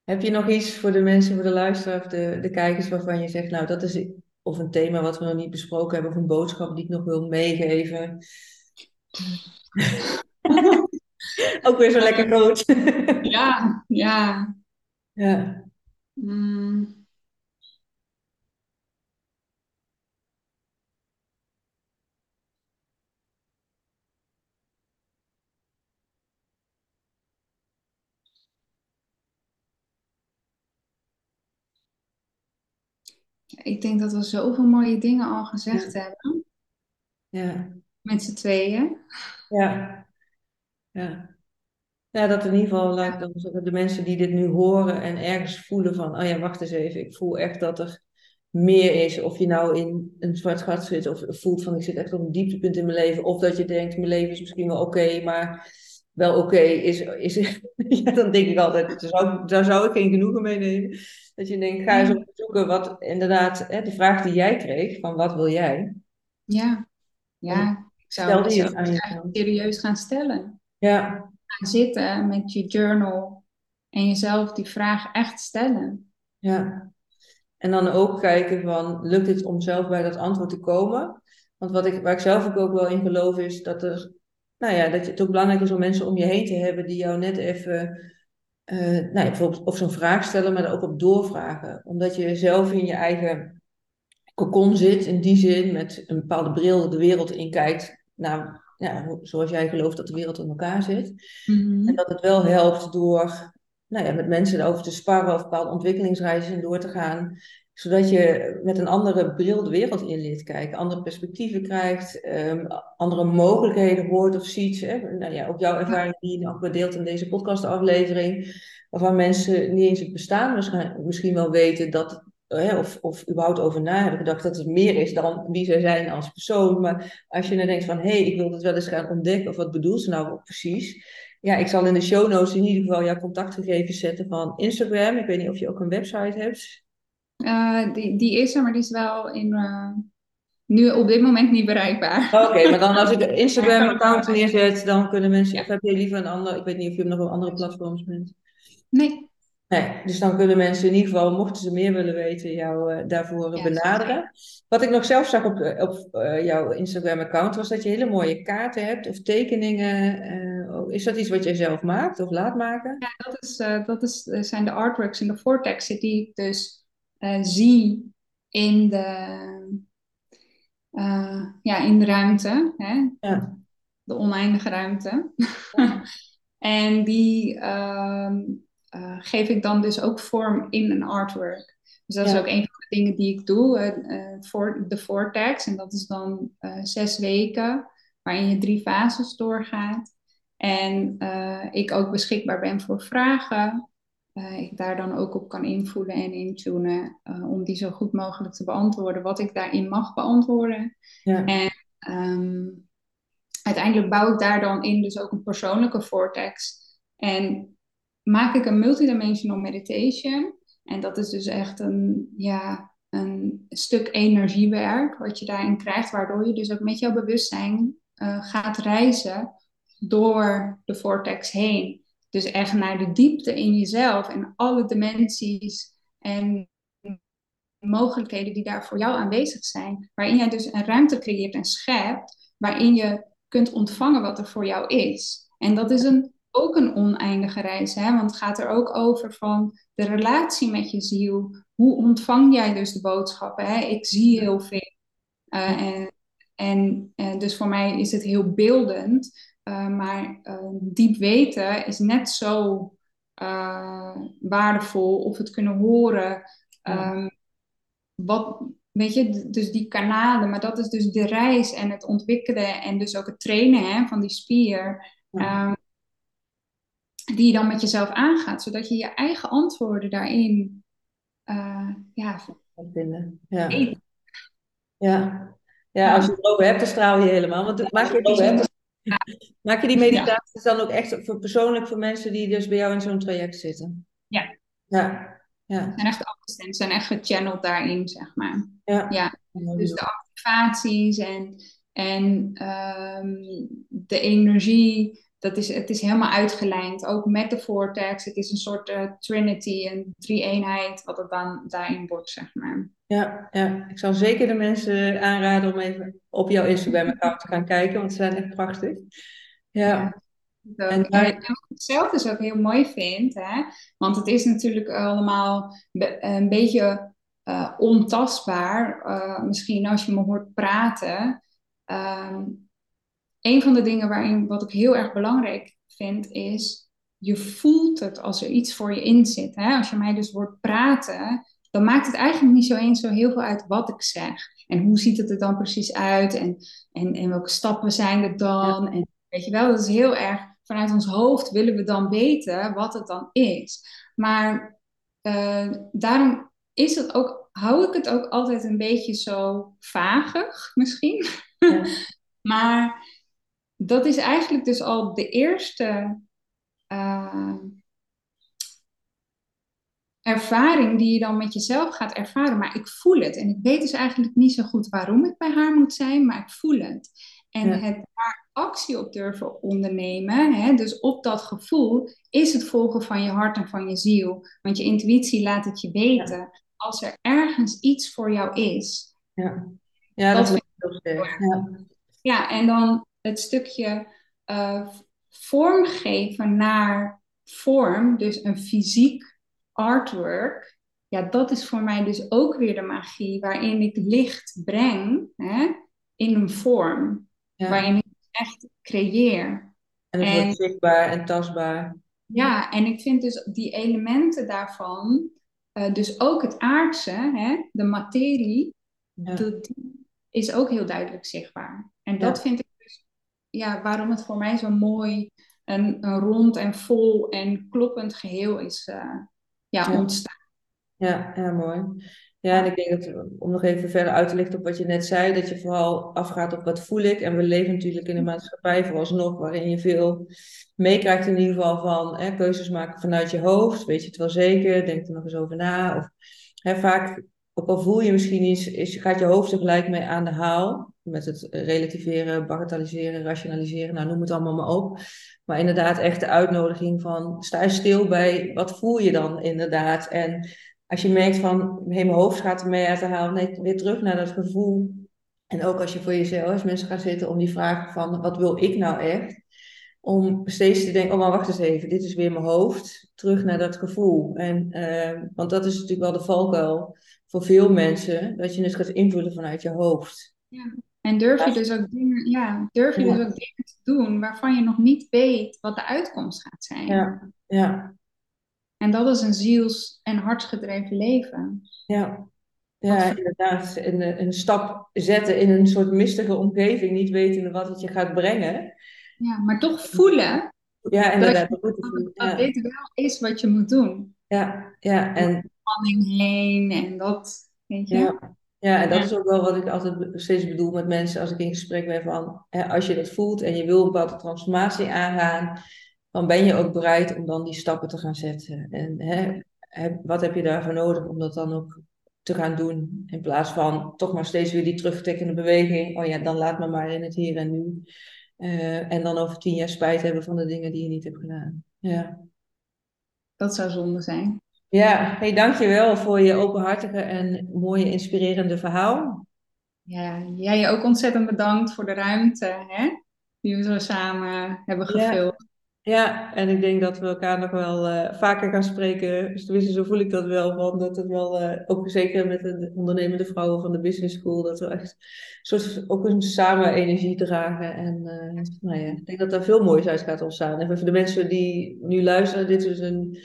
Heb je nog iets voor de mensen, voor de luisteraars, de, de kijkers waarvan je zegt, nou dat is of een thema wat we nog niet besproken hebben, of een boodschap die ik nog wil meegeven? Ook weer zo lekker groot. ja, ja. Ja. Mm. Ik denk dat we zoveel mooie dingen al gezegd hebben. Ja. Met z'n tweeën. Ja. Ja. Ja, dat in ieder geval, laat ik dan zeggen, de mensen die dit nu horen en ergens voelen van, oh ja, wacht eens even, ik voel echt dat er meer is. Of je nou in een zwart gat zit of voelt van, ik zit echt op een dieptepunt in mijn leven. Of dat je denkt, mijn leven is misschien wel oké, maar wel oké is, is ja, dan denk ik altijd, daar zou, daar zou ik geen genoegen mee nemen. Dat je denkt, ga eens opzoeken wat inderdaad, hè, de vraag die jij kreeg, van wat wil jij? Ja, ja. Ik zou het serieus gaan stellen. Ja, zitten met je journal en jezelf die vraag echt stellen. Ja, en dan ook kijken van, lukt het om zelf bij dat antwoord te komen? Want wat ik, waar ik zelf ook, wel in geloof is dat, er, nou ja, dat het ook belangrijk is om mensen om je heen te hebben die jou net even, uh, nou ja, bijvoorbeeld of zo'n vraag stellen, maar er ook op doorvragen. Omdat je zelf in je eigen kokon zit, in die zin, met een bepaalde bril de wereld in kijkt naar ja, zoals jij gelooft dat de wereld in elkaar zit. Mhm. En dat het wel helpt door nou ja, met mensen erover te sparren of bepaalde ontwikkelingsreizen door te gaan. Zodat je met een andere bril de wereld in leert kijken, andere perspectieven krijgt, ehm, andere mogelijkheden hoort of ziet. Hè? Nou ja, ook jouw ervaring die je ook deelt in deze podcastaflevering, waarvan mensen niet eens het bestaan misschien wel weten dat of, of überhaupt over na hebben gedacht dat het meer is dan wie zij zijn als persoon. Maar als je dan denkt van, hé, hey, ik wil het wel eens gaan ontdekken, of wat bedoelt ze nou precies? Ja, ik zal in de show notes in ieder geval jouw contactgegevens zetten van Instagram. Ik weet niet of je ook een website hebt. Uh, die, die is er, maar die is wel in, uh, nu op dit moment niet bereikbaar. Oké, maar dan als ik een Instagram-account neerzet, dan kunnen mensen... Of heb je liever een ander... Ik weet niet of je nog op andere platforms bent. Nee, Nee, dus dan kunnen mensen in ieder geval, mochten ze meer willen weten, jou uh, daarvoor benaderen. Wat ik nog zelf zag op, eh, op uh, jouw Instagram-account, was dat je hele mooie kaarten hebt of tekeningen. Uh, is dat iets wat jij zelf maakt of laat maken? Ja, dat, is, dat is, zijn de artworks in de vortex die ik dus zie in de, ja, in de ruimte. Hè? Ja. De oneindige ruimte. en die... Ehm, eh, geef ik dan dus ook vorm in een artwork. Dus dat is ook een van de dingen die ik doe uh, voor de Vortex. En dat is dan zes weken waarin je drie fases doorgaat. En ik ook beschikbaar ben voor vragen. ik daar dan ook op kan invoelen en intunen om die zo goed mogelijk te beantwoorden. Wat ik daarin mag beantwoorden. Ja. En ehm, uiteindelijk bouw ik daar dan in dus ook een persoonlijke vortex. En maak ik een multidimensional meditation. En dat is dus echt een, ja, een stuk energiewerk wat je daarin krijgt, waardoor je dus ook met jouw bewustzijn uh, gaat reizen door de vortex heen. Dus echt naar de diepte in jezelf en alle dimensies en mogelijkheden die daar voor jou aanwezig zijn. Waarin jij dus een ruimte creëert en schept, waarin je kunt ontvangen wat er voor jou is. En dat is een ook een oneindige reis. Hè? Want het gaat er ook over van de relatie met je ziel. Hoe ontvang jij dus de boodschappen? Hè? Ik zie heel veel. Uh, en, en, en, dus voor mij is het heel beeldend. Uh, maar uh, diep weten is net zo waardevol. Of het kunnen horen. Um, wat, weet je, dus die kanalen. Maar dat is dus de reis en het ontwikkelen. En dus ook het trainen hè, van die spier. Um, die je dan met jezelf aangaat, zodat je je eigen antwoorden daarin uh, ja, vinden. Ja. ja. Ja, als je het over hebt, dan straal je helemaal. Want maak je die, maak je die meditaties dan ook echt voor persoonlijk voor mensen die dus bij jou in zo'n traject zitten? Ja. Ja. Ja. Zijn echt afgestemd, zijn echt gechanneld daarin, zeg maar. Ja. ja. Dus de activaties en, en um, de energie dat is, het is helemaal uitgelijnd, ook met de vortex. Het is een soort uh, trinity, een drie-eenheid, wat het dan daarin wordt, zeg maar. Ja, ja, ik zal zeker de mensen aanraden om even op jouw Instagram-account te gaan kijken, want ze zijn echt prachtig. Ja. ja. En, en, wat ik zelf dus ook heel mooi vind, hè, want het is natuurlijk allemaal een beetje uh, ontastbaar. Uh, misschien als je me hoort praten, ehm, een van de dingen waarin wat ik heel erg belangrijk vind is, je voelt het als er iets voor je in zit. Hè? Als je mij dus hoort praten, dan maakt het eigenlijk niet zo eens zo heel veel uit wat ik zeg. En hoe ziet het er dan precies uit? En, en, en welke stappen zijn er dan? En weet je wel, dat is heel erg vanuit ons hoofd willen we dan weten wat het dan is. Maar uh, daarom is het ook, hou ik het ook altijd een beetje zo vagig misschien. maar dat is eigenlijk dus al de eerste uh, ervaring die je dan met jezelf gaat ervaren. Maar ik voel het. En ik weet dus eigenlijk niet zo goed waarom ik bij haar moet zijn, maar ik voel het. En het daar actie op durven ondernemen, hè, dus op dat gevoel, is het volgen van je hart en van je ziel. Want je intuïtie laat het je weten als er ergens iets voor jou is. Ja, ja dat, dat is heel sterk. Ja. ja, en dan het stukje uh, vormgeven naar vorm, dus een fysiek artwork, ja, dat is voor mij dus ook weer de magie waarin ik licht breng hè, in een vorm, waarin ik echt creëer. En het wordt zichtbaar en tastbaar. Ja, en ik vind dus die elementen daarvan, uh, dus ook het aardse, hè, de materie, dat is ook heel duidelijk zichtbaar. En dat vind ik ja, waarom het voor mij zo mooi een, een rond en vol en kloppend geheel is uh, ja, ja, ontstaan. Ja, ja, mooi. Ja, en ik denk dat om nog even verder uit te lichten op wat je net zei, dat je vooral afgaat op wat voel ik. En we leven natuurlijk in een maatschappij vooralsnog waarin je veel meekrijgt in ieder geval van hè, keuzes maken vanuit je hoofd. Weet je het wel zeker? Denk er nog eens over na. Of hè, vaak, ook al voel je misschien iets, is, gaat je hoofd er gelijk mee aan de haal met het relativeren, bagatelliseren, rationaliseren, nou noem het allemaal maar op. Maar inderdaad echt de uitnodiging van sta je stil bij wat voel je dan inderdaad. En als je merkt van hé, mijn hoofd gaat ermee uit te halen, nee, weer terug naar dat gevoel. En ook als je voor jezelf, als mensen gaan zitten om die vraag van wat wil ik nou echt? Om steeds te denken, oh maar wacht eens even, dit is weer mijn hoofd. Terug naar dat gevoel. En, uh, want dat is natuurlijk wel de valkuil voor veel mensen, dat je het gaat invullen vanuit je hoofd. Ja. En durf je dus ook dingen, ja, durf je dus ook dingen te doen waarvan je nog niet weet wat de uitkomst gaat zijn. Ja, ja. En dat is een ziels- en hartsgedreven leven. Ja, ja inderdaad. Een, een stap zetten in een soort mistige omgeving, niet wetende wat het je gaat brengen. Ja, maar toch voelen. Ja, inderdaad. Dat, je, dat, dit wel is wat je moet doen. Ja, ja. En spanning heen en dat, weet je. Ja. Ja, en dat is ook wel wat ik altijd steeds bedoel met mensen als ik in gesprek ben van, hè, als je dat voelt en je wil een bepaalde transformatie aangaan, dan ben je ook bereid om dan die stappen te gaan zetten. En hè, wat heb je daarvoor nodig om dat dan ook te gaan doen, in plaats van toch maar steeds weer die terugtrekkende beweging, oh ja, dan laat me maar in het hier en nu. Uh, en dan over tien jaar spijt hebben van de dingen die je niet hebt gedaan. Ja. Dat zou zonde zijn. Ja, hey, dankjewel voor je openhartige en mooie inspirerende verhaal. Ja, jij ook ontzettend bedankt voor de ruimte hè, die we zo samen hebben gevuld. Ja, en ik denk dat we elkaar nog wel uh, vaker gaan spreken. Dus tenminste, zo voel ik dat wel. Van dat het wel, uh, ook zeker met de ondernemende vrouwen van de business school, dat we echt soort, ook een samen energie dragen. En uh, nou ja, ik denk dat daar veel moois uit gaat ontstaan. En voor de mensen die nu luisteren, dit is een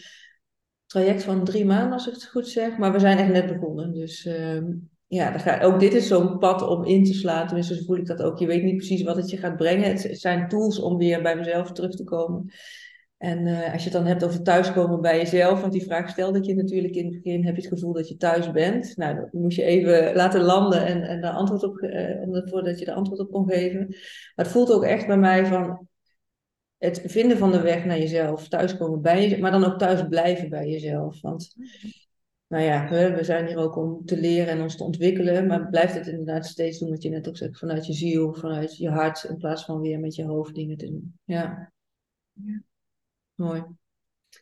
traject van drie maanden, als ik het goed zeg. Maar we zijn echt net begonnen. Dus ehm, ja, gaat, ook dit is zo'n pad om in te slaan. Tenminste, zo voel ik dat ook. Je weet niet precies wat het je gaat brengen. Het zijn tools om weer bij mezelf terug te komen. En uh, als je het dan hebt over thuiskomen bij jezelf, want die vraag stelde je natuurlijk in het begin, heb je het gevoel dat je thuis bent? Nou, dan moet je even laten landen en, en daar antwoord op, uh, voordat je er antwoord op kon geven. Maar het voelt ook echt bij mij van, het vinden van de weg naar jezelf, thuiskomen bij jezelf, maar dan ook thuis blijven bij jezelf. Want nou ja, we, we, zijn hier ook om te leren en ons te ontwikkelen, maar blijft het inderdaad steeds doen wat je net ook zegt, vanuit je ziel, vanuit je hart, in plaats van weer met je hoofd dingen te doen. Ja. ja. Mooi.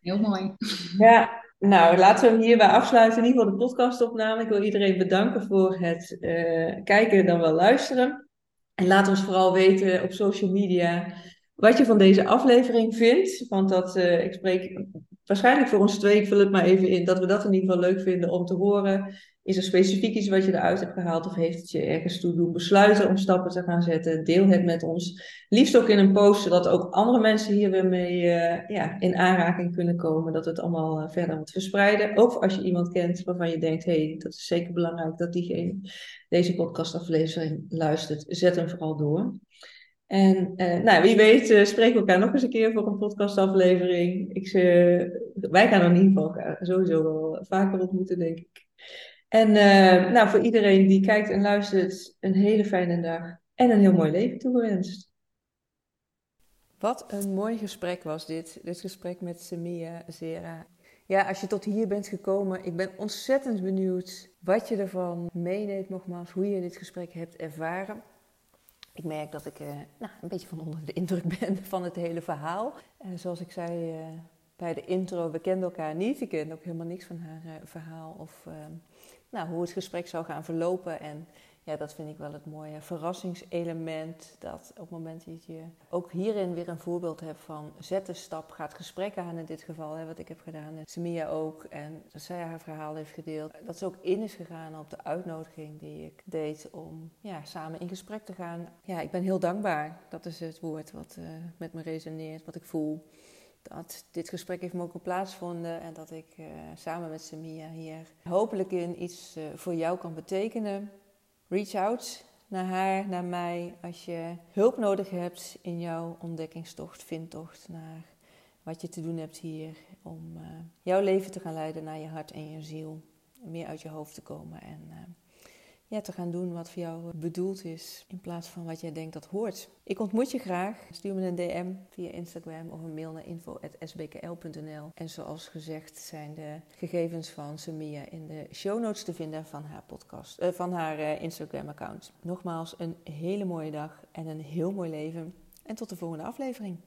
Heel mooi. Ja, nou laten we hem hierbij afsluiten. In ieder geval de podcastopname. Ik wil iedereen bedanken voor het uh, kijken dan wel luisteren. En laat ons vooral weten op social media wat je van deze aflevering vindt. Want dat, uh, ik spreek waarschijnlijk voor ons twee, ik vul het maar even in, dat we dat in ieder geval leuk vinden om te horen. Is er specifiek iets wat je eruit hebt gehaald of heeft het je ergens toe doen besluiten om stappen te gaan zetten? Deel het met ons. Liefst ook in een post, zodat ook andere mensen hier weer mee uh, ja, in aanraking kunnen komen. Dat we het allemaal uh, verder wat verspreiden. Ook als je iemand kent waarvan je denkt, hey, dat is zeker belangrijk dat diegene deze podcastaflevering luistert. Zet hem vooral door. En uh, nou, wie weet uh, spreken we elkaar nog eens een keer voor een podcastaflevering. Ik, uh, wij gaan in ieder geval sowieso wel vaker ontmoeten, denk ik. En nou, voor iedereen die kijkt en luistert, een hele fijne dag en een heel mooi leven toegewenst. Wat een mooi gesprek was dit. Dit gesprek met Semia Zera. Ja, als je tot hier bent gekomen, ik ben ontzettend benieuwd wat je ervan meeneemt, nogmaals, hoe je dit gesprek hebt ervaren ik merk dat ik uh, nou, een beetje van onder de indruk ben van het hele verhaal. En zoals ik zei uh, bij de intro, we kenden elkaar niet. Ik kende ook helemaal niks van haar verhaal of ehm, nou, hoe het gesprek zou gaan verlopen. En ja, dat vind ik wel het mooie verrassingselement. Dat op het moment dat je ook hierin weer een voorbeeld hebt van zet de stap, gaat gesprekken aan in dit geval, hè, wat ik heb gedaan. En Semia ook. En dat zij haar verhaal heeft gedeeld. Dat ze ook in is gegaan op de uitnodiging die ik deed om ja, samen in gesprek te gaan. Ja, ik ben heel dankbaar. Dat is het woord wat uh, met me resoneert, wat ik voel dat dit gesprek heeft mogen plaatsvinden en dat ik uh, samen met Samia hier hopelijk in iets uh, voor jou kan betekenen reach out naar haar, naar mij, als je hulp nodig hebt in jouw ontdekkingstocht, vindtocht naar wat je te doen hebt hier om uh, jouw leven te gaan leiden naar je hart en je ziel. Meer uit je hoofd te komen en uh, ja, te gaan doen wat voor jou bedoeld is, in plaats van wat jij denkt dat hoort. Ik ontmoet je graag. Stuur me een DM via Instagram of een mail naar info.sbkl.nl. En zoals gezegd zijn de gegevens van Samia in de show notes te vinden van haar podcast, uh, van haar uh, Instagram-account. Nogmaals, een hele mooie dag en een heel mooi leven. En tot de volgende aflevering.